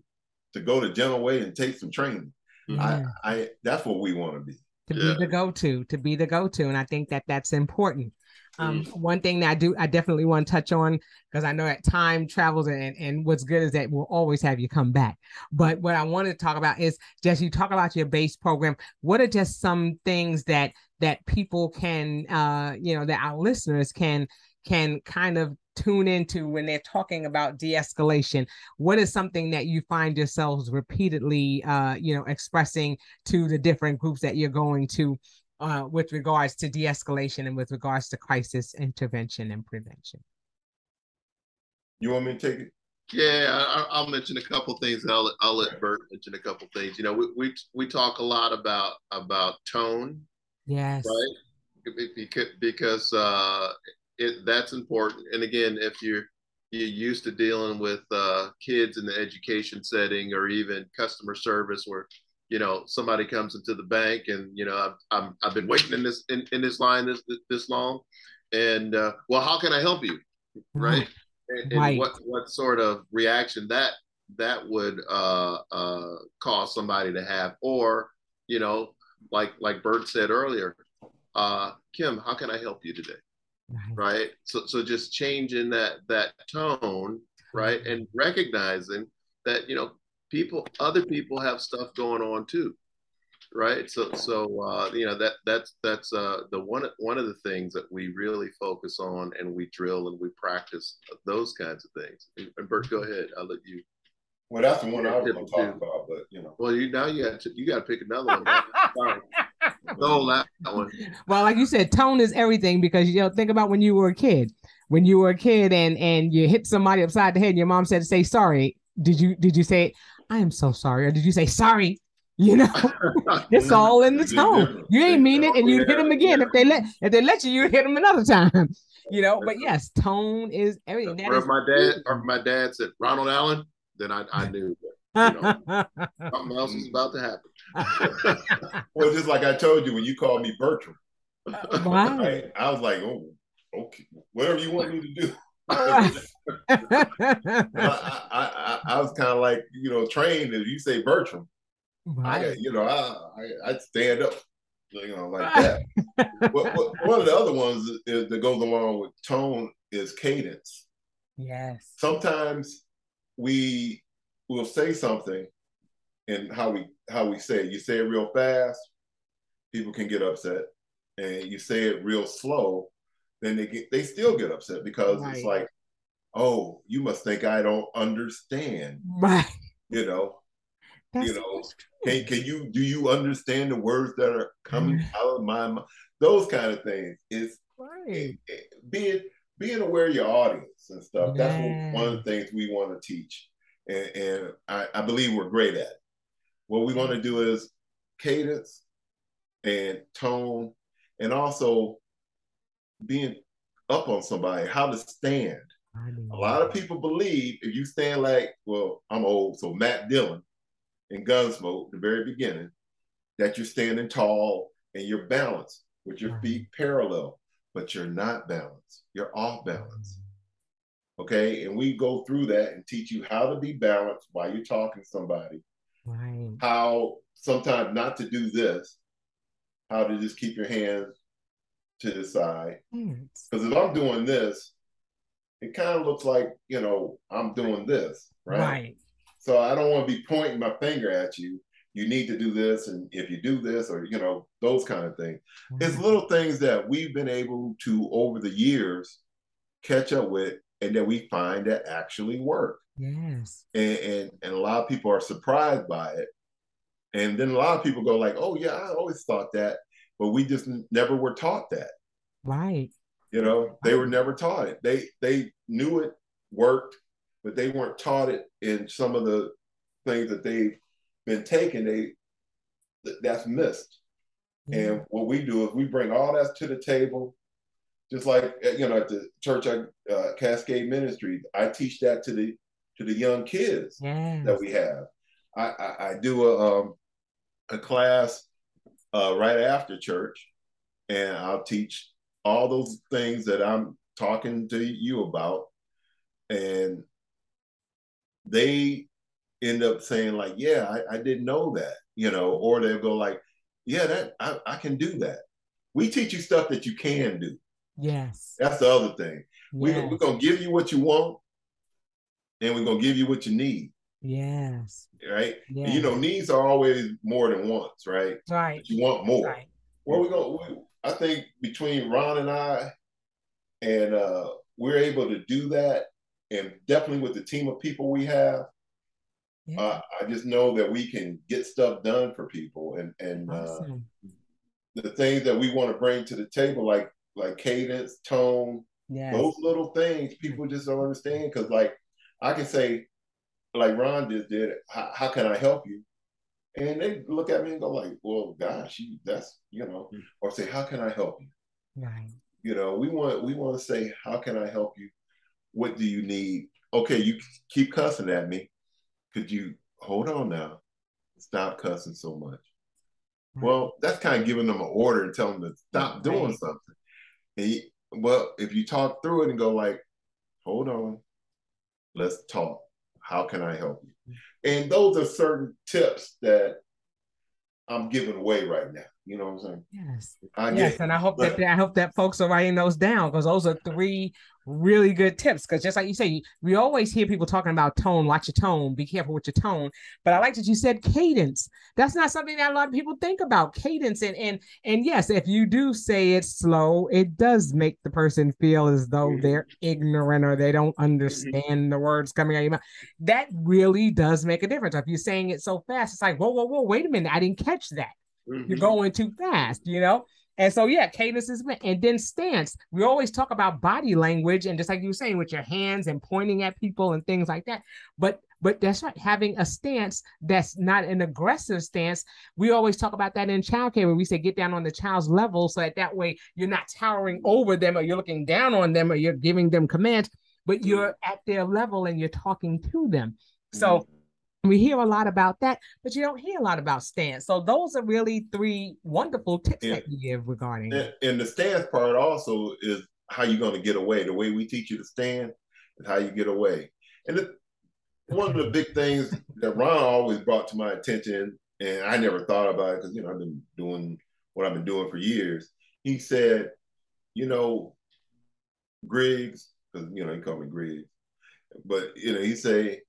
to go to Gentle Way and take some training. I, mm-hmm. I that's what we want to be. To yeah. be the go to, to be the go to, and I think that that's important. Um, mm. One thing that I do, I definitely want to touch on because I know that time travels, and and what's good is that we'll always have you come back. But what I wanted to talk about is just you talk about your base program. What are just some things that that people can, uh, you know, that our listeners can can kind of tune into when they're talking about de-escalation what is something that you find yourselves repeatedly uh, you know expressing to the different groups that you're going to uh, with regards to de-escalation and with regards to crisis intervention and prevention. You want me to take it? Yeah, I, will mention a couple things. I'll let, I'll let Bert mention a couple things. You know, we, we we talk a lot about about tone. Yes. Right. Because because uh, it that's important. And again, if you're you're used to dealing with uh, kids in the education setting or even customer service where you know somebody comes into the bank and you know I've, I'm, I've been waiting in this in, in this line this this long. And uh, well how can I help you? Right? And, and Right. what what sort of reaction that that would uh, uh, cause somebody to have? Or you know like like Bert said earlier uh, Kim how can I help you today? Right. right? So so just changing that that tone right? And recognizing that you know people other people have stuff going on too right? So so uh you know that that's that's uh the one one of the things that we really focus on and we drill and we practice those kinds of things. And, and bert go ahead. I'll let you Well, that's the one I was Yeah, going to talk about, but you know, well you now you got to you got to pick another one. No that, that one. Well, like you said, tone is everything because you know, think about when you were a kid. When you were a kid and and you hit somebody upside the head and your mom said say sorry. Did you did you say I am so sorry or did you say sorry? You know, it's all in the tone. You ain't mean it, and you hit them again. If they let if they let you, you hit them another time. You know, but yes, tone is everything. That or if my dad or if uh, my dad said ronald allen then i, I knew that you know, something else was about to happen well, just like I told you when you called me Bertram, uh, right. right? I was like, oh, okay, whatever you want me to do. Right. I, I, I, I was kind of like, you know, trained. If you say Bertram, I right. got, you know, I, I, I'd stand up, you know, like that. but, but one of the other ones is, that goes along with tone is cadence. Yes. Sometimes we will say something, and how we how we say it. You say it real fast, people can get upset, and you say it real slow, then they get they still get upset because it's like, oh, you must think I don't understand, Right. you know. That's, You know, that's. Can can you do you understand the words that are coming Mm. out of my mouth? Those kind of things. It's right. being being aware of your audience and stuff. That's Yeah. what, one of the things we want to teach, and, and I, I believe we're great at. it. What we want to do is cadence and tone, and also being up on somebody, how to stand. A lot of people believe if you stand like, well, I'm old, so Matt Dillon in Gunsmoke, the very beginning, that you're standing tall and you're balanced with your feet parallel, but you're not balanced. You're off balance. Mm-hmm. Okay. And we go through that and teach you how to be balanced while you're talking to somebody, Right. how sometimes not to do this, how to just keep your hands to the side. Because if I'm doing this, it kind of looks like, you know, I'm doing this, right? Right. So I don't want to be pointing my finger at you. You need to do this, and if you do this, or you know, those kind of things. It's little things that we've been able to over the years catch up with, and that we find that actually work. Yes. And and, and a lot of people are surprised by it. And then a lot of people go like, "Oh yeah, I always thought that," but we just never were taught that. Right. You know, they were never taught it. They they knew it worked, but they weren't taught it in some of the things that they've been taking. They that's missed. And what we do is we bring all that to the table, just like uh, you know at the church at uh, Cascade Ministry. I teach that to the to the young kids Yes. that we have. I I, I do a um, a class uh, right after church, and I'll teach all those things that I'm talking to you about, and they end up saying like, "Yeah, I, I didn't know that," you know, or they'll go like, "Yeah, that I, I can do that." We teach you stuff that you can do. Yes. That's the other thing. We, Yes. We're gonna give you what you want, and we're gonna give you what you need, Yes. right? Yes. You know, needs are always more than wants, right? Right. But you want more. Right. Well, we're gonna. I think between Ron and I, and uh, we're able to do that, and definitely with the team of people we have, Yeah. uh, I just know that we can get stuff done for people, and and uh, the things that we want to bring to the table, like like cadence, tone, Yes. those little things, people just don't understand. Because like I can say, like Ron just did, how, how can I help you? And they look at me and go like, well, gosh, you, that's you know, hmm. or say, how can I help you? Right. You know, we want we want to say, how can I help you? What do you need? Okay, you keep cussing at me. Could you hold on now? Stop cussing so much. Right. Well, that's kind of giving them an order and telling them to stop doing something. He, well, if you talk through it and go like, hold on, let's talk. How can I help you? And those are certain tips that I'm giving away right now. You know what I'm saying? Yes. I yes, and I hope that I hope that folks are writing those down because those are three really good tips because just like you say we always hear people talking about tone watch your tone be careful with your tone but i like that you said cadence that's not something that a lot of people think about cadence and and and yes if you do say it slow it does make the person feel as though mm-hmm. they're ignorant or they don't mm-hmm. understand the words coming out of your mouth that really does make a difference if you're saying it so fast it's like whoa whoa whoa wait a minute i didn't catch that mm-hmm. you're going too fast you know and so, yeah, cadence is and then stance. We always talk about body language and just like you were saying with your hands and pointing at people and things like that. But but that's right, having a stance that's not an aggressive stance. We always talk about that in childcare when we say get down on the child's level so that that way you're not towering over them or you're looking down on them or you're giving them commands, but you're at their level and you're talking to them. So mm-hmm we hear a lot about that, but you don't hear a lot about stance. So those are really three wonderful tips and, that you give regarding. And, and the stance part also is how you're going to get away. The way we teach you to stand is how you get away. And the, one of the big things that Ron always brought to my attention, and I never thought about it because you know I've been doing what I've been doing for years. He said, you know, Griggs, because you know he called me Griggs, but you know he say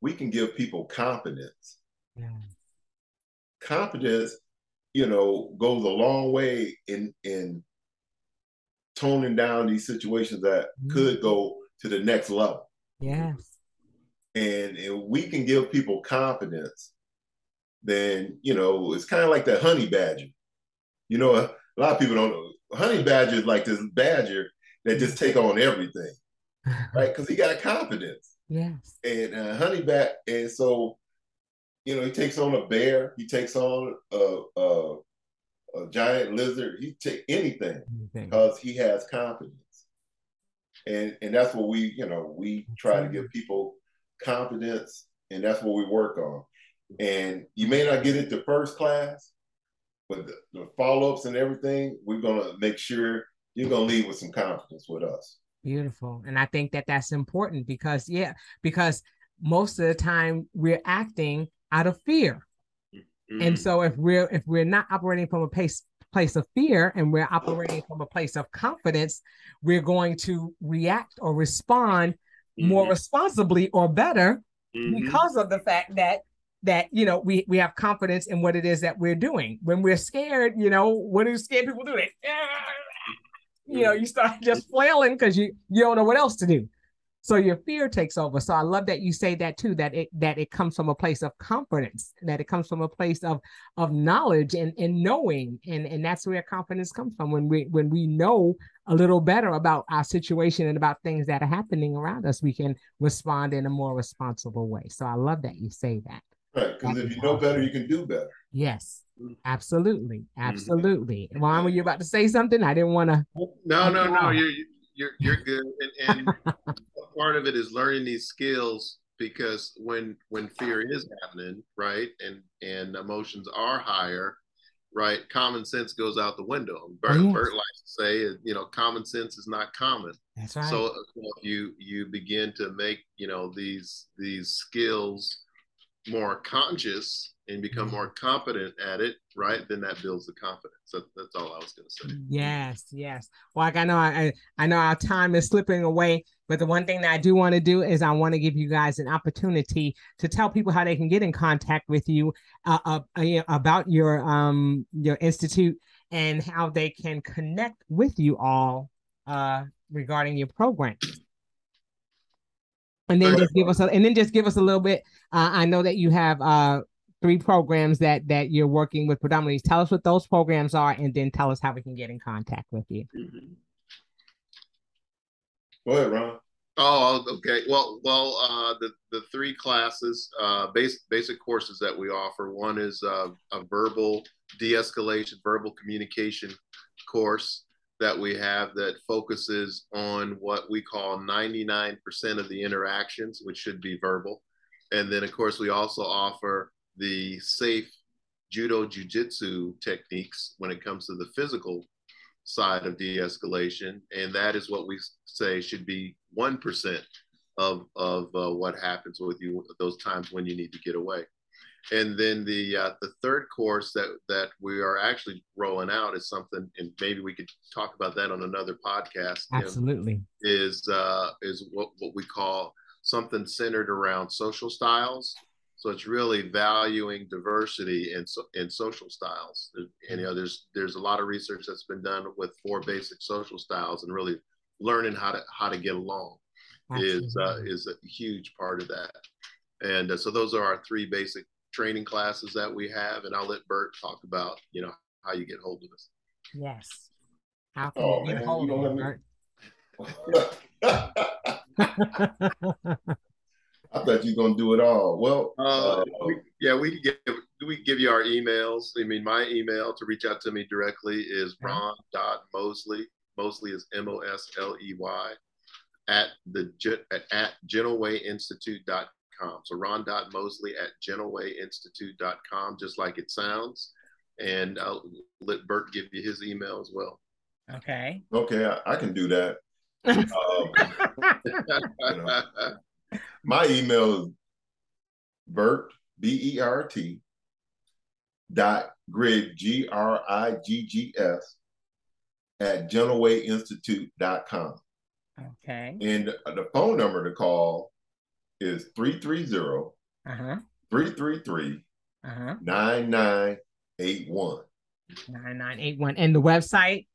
we can give people confidence. Yeah. Confidence, you know, goes a long way in in toning down these situations that mm-hmm. could go to the next level. Yes. And if we can give people confidence, then you know it's kind of like the honey badger. You know, a, a lot of people don't know. Honey badger is like this badger that just take on everything, right? Because he got confidence. Yes. And uh, Honey Bat, and so, you know, he takes on a bear, he takes on a, a, a giant lizard, he take anything because he has confidence. And and that's what we, you know, we try to give people confidence, and that's what we work on. And you may not get it to first class, but the, the follow-ups and everything, we're gonna make sure you're gonna leave with some confidence with us. Beautiful. And I think that that's important because, yeah, because most of the time we're acting out of fear. Mm-hmm. And so if we're if we're not operating from a place place of fear and we're operating from a place of confidence, we're going to react or respond mm-hmm. more responsibly or better mm-hmm. because of the fact that that you know we we have confidence in what it is that we're doing. When we're scared, you know, what do scared people do? They you know, you start just flailing because you you don't know what else to do. So your fear takes over. So I love that you say that too, that it that it comes from a place of confidence, that it comes from a place of of knowledge and, and knowing. And, and that's where confidence comes from when we when we know a little better about our situation and about things that are happening around us, we can respond in a more responsible way. So I love that you say that. Right. Because if you know better, you can do better. Yes. Absolutely, mm-hmm. absolutely. Mm-hmm. Juan, were you about to say something? I didn't want to. No, no, no. You're you're you're good. And, and part of it is learning these skills because when when fear is happening, right, and and emotions are higher, right, common sense goes out the window. Bert, oh, yes. Bert likes to say, you know, common sense is not common. That's right. So you you begin to make you know these these skills more conscious and become mm-hmm. more competent at it, right? Then that builds the confidence. So that's all I was going to say. Yes, yes. Well, like I know, I I know our time is slipping away, but the one thing that I do want to do is I want to give you guys an opportunity to tell people how they can get in contact with you uh, uh, uh about your um your institute and how they can connect with you all uh regarding your program and then just give us a and then just give us a little bit uh, i know that you have uh three programs that that you're working with predominantly. Tell us what those programs are, and then tell us how we can get in contact with you. Mm-hmm. Go ahead, Ron. Oh, okay. Well, well, uh, the the three classes, uh, basic basic courses that we offer. One is uh, a verbal de-escalation, verbal communication course. That we have that focuses on what we call 99% of the interactions, which should be verbal. And then, of course, we also offer the safe judo jujitsu techniques when it comes to the physical side of de-escalation, and that is what we say should be one percent of of uh, what happens with you those times when you need to get away. And then the uh, the third course that that we are actually rolling out is something, and maybe we could talk about that on another podcast. Absolutely, Tim, is uh, is what what we call something centered around social styles so it's really valuing diversity in, so, in social styles. And, you know, there's there's a lot of research that's been done with four basic social styles, and really learning how to how to get along Absolutely. is uh, is a huge part of that. And uh, so those are our three basic training classes that we have, and I'll let Bert talk about you know how you get hold of us. Yes. How can oh, you get hold of Bert? I thought you were gonna do it all. Well, uh, uh, we, yeah, we give we give you our emails. I mean, my email to reach out to me directly is ron dot mosley. Mosley is M O S L E Y at the at, at gentlewayinstitute.com. So ron dot mosley at gentlewayinstitute.com, just like it sounds. And I'll let Bert give you his email as well. Okay. Okay, I, I can do that. um, you know, my email is Bert, B E R T, dot griggs, G R I G G S, at gentlewayinstitute.com. Okay. And the phone number to call is 330 uh-huh. 333 uh-huh. 9981. 9981. And the website?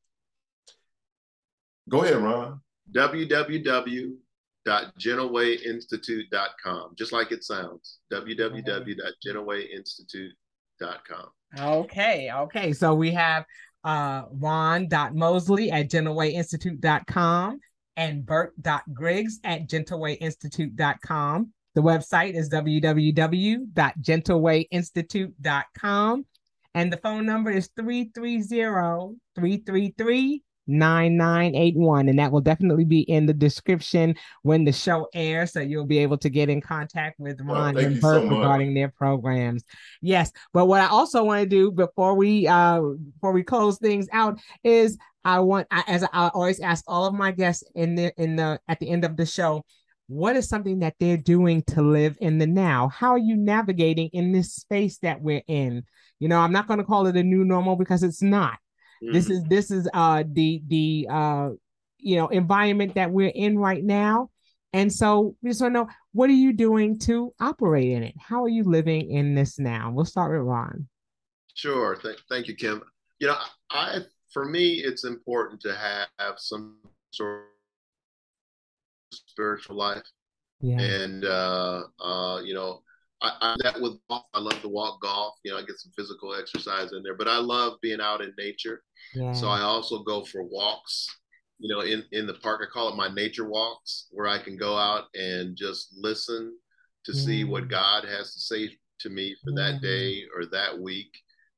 Go ahead, Ron. www www.gentlewayinstitute.com, just like it sounds. www.gentlewayinstitute.com. Okay, okay. So we have uh, ron.mosley at gentlewayinstitute.com and bert.griggs at gentlewayinstitute.com. The website is www.gentlewayinstitute.com. And the phone number is 330 333 9981 and that will definitely be in the description when the show airs so you'll be able to get in contact with Ron and Bert so regarding their programs. Yes but what I also want to do before we uh before we close things out is I want I, as I always ask all of my guests in the in the at the end of the show what is something that they're doing to live in the now? How are you navigating in this space that we're in? You know i'm not going to call it a new normal because it's not Mm-hmm. This is this is uh the the uh you know environment that we're in right now. And so we just want to know what are you doing to operate in it? How are you living in this now? We'll start with Ron. Sure. Th- thank you, Kim. You know, I for me, it's important to have, have some sort of spiritual life. Yeah. And uh, uh, you know, I, I that with golf. I love to walk golf. You know, I get some physical exercise in there, but I love being out in nature. Yeah. So I also go for walks. You know, in in the park, I call it my nature walks, where I can go out and just listen to yeah. see what God has to say to me for yeah. that day or that week.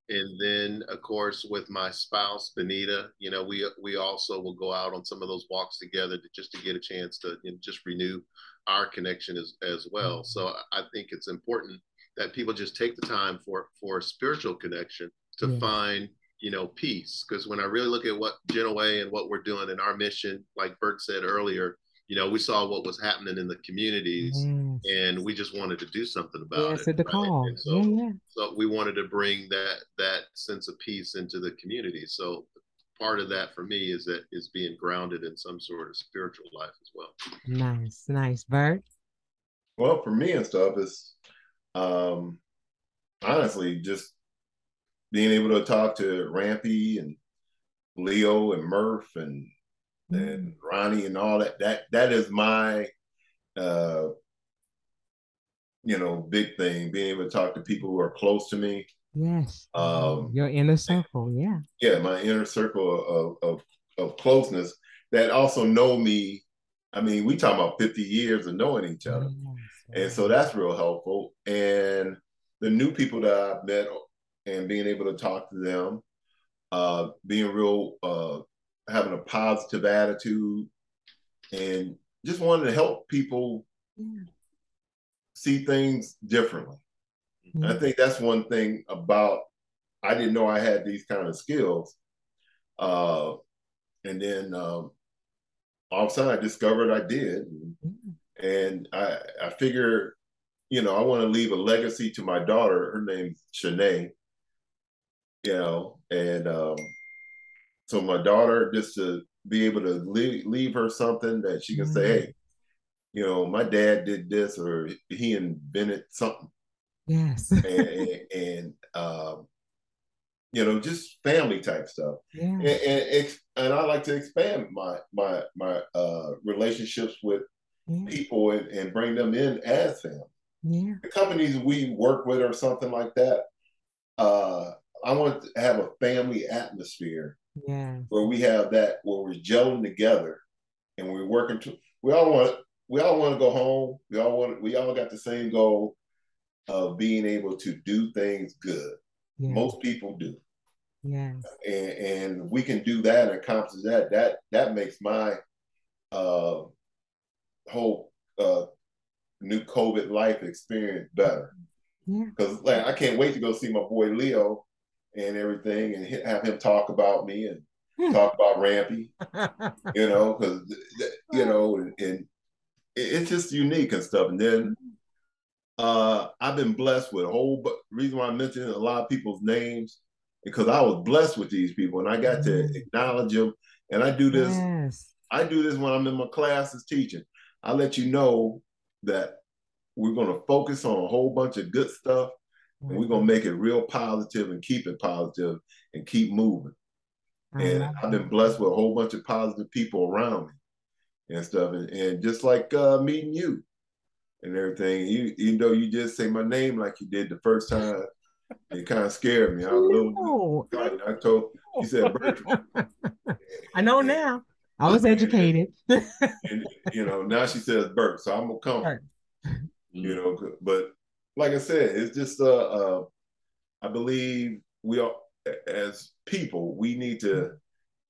And then, of course, with my spouse Benita, you know, we we also will go out on some of those walks together to, just to get a chance to you know, just renew our connection as, as well. So I think it's important that people just take the time for for spiritual connection to yeah. find you know peace. Because when I really look at what Way and what we're doing in our mission, like Bert said earlier, you know, we saw what was happening in the communities, yes. and we just wanted to do something about yes, it. The right? call. So, yeah, yeah. so we wanted to bring that that sense of peace into the community. So part of that for me is that is being grounded in some sort of spiritual life as well. Nice, nice, Bert. Well, for me and stuff is um honestly just being able to talk to Rampy and Leo and Murph and mm-hmm. and Ronnie and all that. That that is my uh you know big thing, being able to talk to people who are close to me Yes. Um, Your inner circle, yeah. Yeah, my inner circle of, of, of closeness that also know me. I mean, we talk about 50 years of knowing each other. Yes. And so that's real helpful. And the new people that I've met and being able to talk to them, uh, being real uh, having a positive attitude and just wanted to help people yeah. see things differently. I think that's one thing about I didn't know I had these kind of skills. Uh, and then um, all of a sudden I discovered I did. And I, I figure, you know, I want to leave a legacy to my daughter. Her name's Shanae, you know, and um, so my daughter, just to be able to leave, leave her something that she can mm-hmm. say, hey, you know, my dad did this or he invented something. Yes. and, and um, you know, just family type stuff. Yeah. And, and, and I like to expand my my my uh, relationships with yeah. people and, and bring them in as family. Yeah. The companies we work with or something like that, uh, I want to have a family atmosphere. Yeah. Where we have that where we're gelling together and we're working to we all want we all want to go home. We all want we all got the same goal of being able to do things good. Yeah. Most people do. Yes. And, and we can do that and accomplish that. That that makes my uh, whole uh, new COVID life experience better. Because yeah. like I can't wait to go see my boy Leo and everything, and have him talk about me and hmm. talk about Rampy. you know, because you know, and, and it's just unique and stuff. And then uh, I've been blessed with a whole. But reason why I mentioned a lot of people's names because I was blessed with these people and I got to mm. acknowledge them. And I do this. Yes. I do this when I'm in my classes teaching. I let you know that we're going to focus on a whole bunch of good stuff mm-hmm. and we're going to make it real positive and keep it positive and keep moving. and I've been blessed with a whole bunch of positive people around me and stuff. And, and just like uh, meeting you and everything, you, even though you just say my name like you did the first time, it kind of scared me. I was little I told he said Bertram. I know now. I was educated. and, you know, now she says Bert, so I'm gonna come. Right. You know, but like I said, it's just uh, uh I believe we are as people, we need to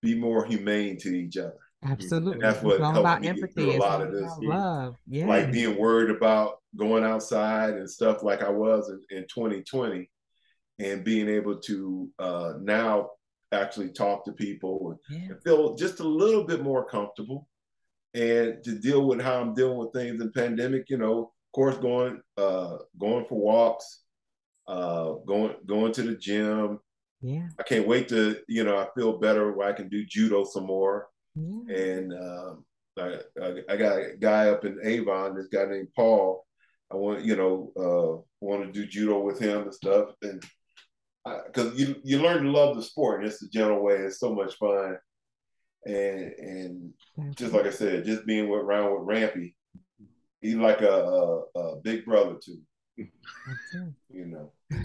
be more humane to each other. Absolutely. And that's what helped about me empathy. get through a lot of this. Love. Yeah. Like being worried about going outside and stuff like I was in, in 2020 and being able to uh, now actually talk to people and, yeah. and, feel just a little bit more comfortable and to deal with how I'm dealing with things in pandemic, you know, of course, going, uh, going for walks, uh, going, going to the gym. Yeah. I can't wait to, you know, I feel better where I can do judo some more. Yeah. And, um, I, I, got a guy up in Avon, this guy named Paul. I want, you know, uh, want to do judo with him and stuff. And because you you learn to love the sport and it's the general way. It's so much fun, and and just like I said, just being with, around with Rampy, he's like a, a, a big brother too. you know.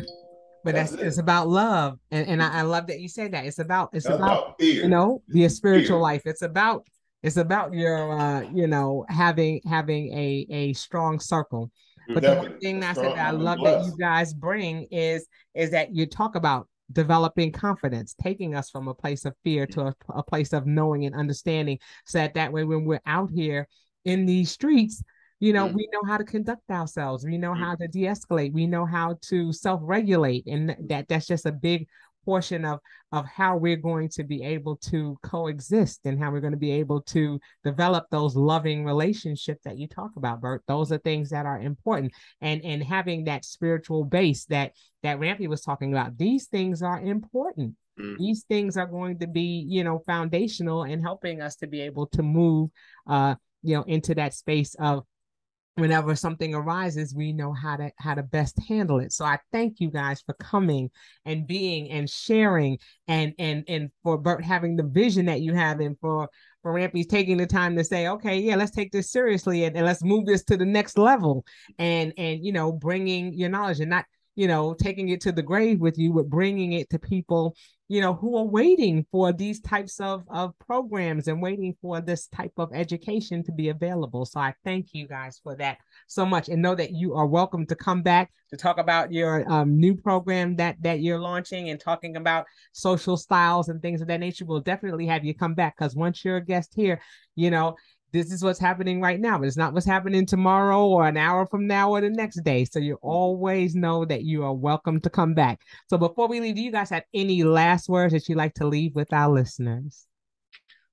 But that's, that's it's about love, and and I, I, love that you said that. It's about it's about, about you know your spiritual fear. life. It's about it's about your uh you know having having a a strong circle but Definitely. the one thing that's that I love that you guys bring is is that you talk about developing confidence, taking us from a place of fear to a, a place of knowing and understanding, so that that way when we're out here in these streets, you know, mm. we know how to conduct ourselves. We know mm. how to de-escalate. We know how to self-regulate, and that that's just a big portion of of how we're going to be able to coexist and how we're going to be able to develop those loving relationships that you talk about bert those are things that are important and and having that spiritual base that that rampy was talking about these things are important mm. these things are going to be you know foundational in helping us to be able to move uh you know into that space of whenever something arises we know how to how to best handle it. So i thank you guys for coming and being and sharing and and and for bert having the vision that you have and for for rampy's taking the time to say okay yeah let's take this seriously and, and let's move this to the next level. And and you know bringing your knowledge and not you know, taking it to the grave with you, but bringing it to people, you know, who are waiting for these types of, of programs and waiting for this type of education to be available. So I thank you guys for that so much and know that you are welcome to come back to talk about your um, new program that that you're launching and talking about social styles and things of that nature. We'll definitely have you come back because once you're a guest here, you know, this is what's happening right now, but it's not what's happening tomorrow or an hour from now or the next day. So you always know that you are welcome to come back. So before we leave, do you guys have any last words that you'd like to leave with our listeners?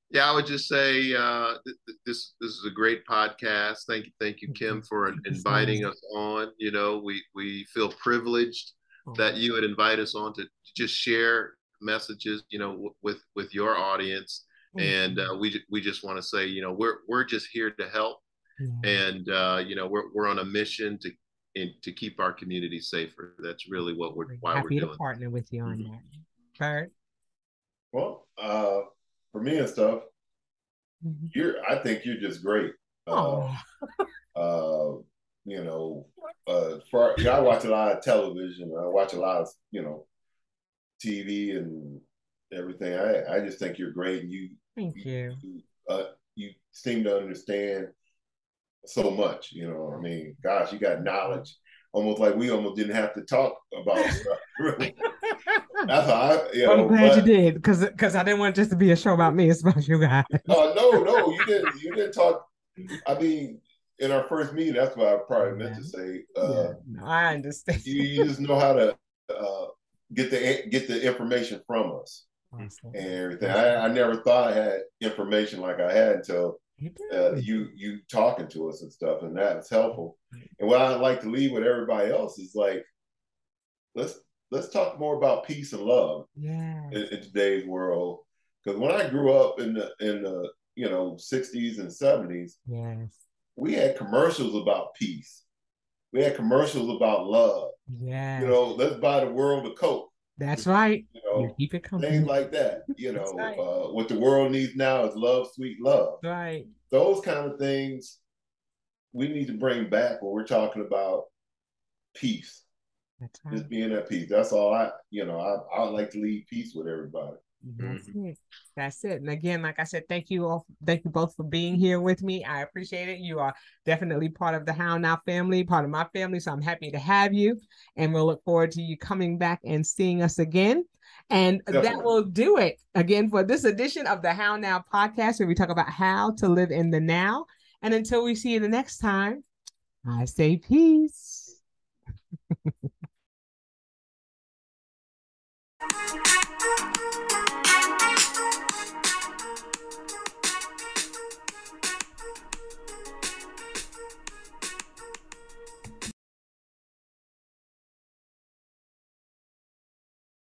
Yeah, I would just say uh, th- this this is a great podcast. Thank you, thank you, Kim, for inviting us on. You know, we we feel privileged that you would invite us on to just share messages. You know, with with your audience and uh, we we just want to say you know we're we're just here to help and uh, you know we're we're on a mission to in, to keep our community safer. That's really what we're why happy we're to doing partner with you on mm-hmm. that. Bert? well uh for me and stuff mm-hmm. you're i think you're just great. Uh, uh you know uh for you know, i watch a lot of television. I watch a lot of you know tv and everything. I I just think you're great. You thank you. You, uh, you seem to understand so much. You know, I mean, gosh, you got knowledge. Almost like we almost didn't have to talk about stuff. Really. That's how I. You know, I'm glad but, you did, because because I didn't want just to be a show about me. It's about you guys. Oh uh, no, no, you didn't. You didn't talk. I mean, in our first meeting, that's what I probably meant to say. Uh, yeah, no, I understand. You, you, just know how to uh, get the get the information from us and everything. I, I never thought I had information like I had until uh, you you talking to us and stuff, and that's helpful. And what I like to leave with everybody else is like, let's let's talk more about peace and love yeah. in, in today's world. Because when I grew up in the in the you know 60s and 70s, yes, we had commercials about peace. We had commercials about love. Yeah, you know, let's buy the world a coke. That's right. You know, you keep it coming. Things like that. You know, right. uh, what the world needs now is love, sweet love. Right. Those kind of things we need to bring back when we're talking about peace. Right. Just being at peace. That's all I, you know, I, I like to leave peace with everybody. That's mm-hmm. it. That's it. And again, like I said, thank you all. Thank you both for being here with me. I appreciate it. You are definitely part of the How Now family, part of my family. So I'm happy to have you. And we'll look forward to you coming back and seeing us again. And definitely. that will do it again for this edition of the How Now podcast, where we talk about how to live in the now. And until we see you the next time, I say peace.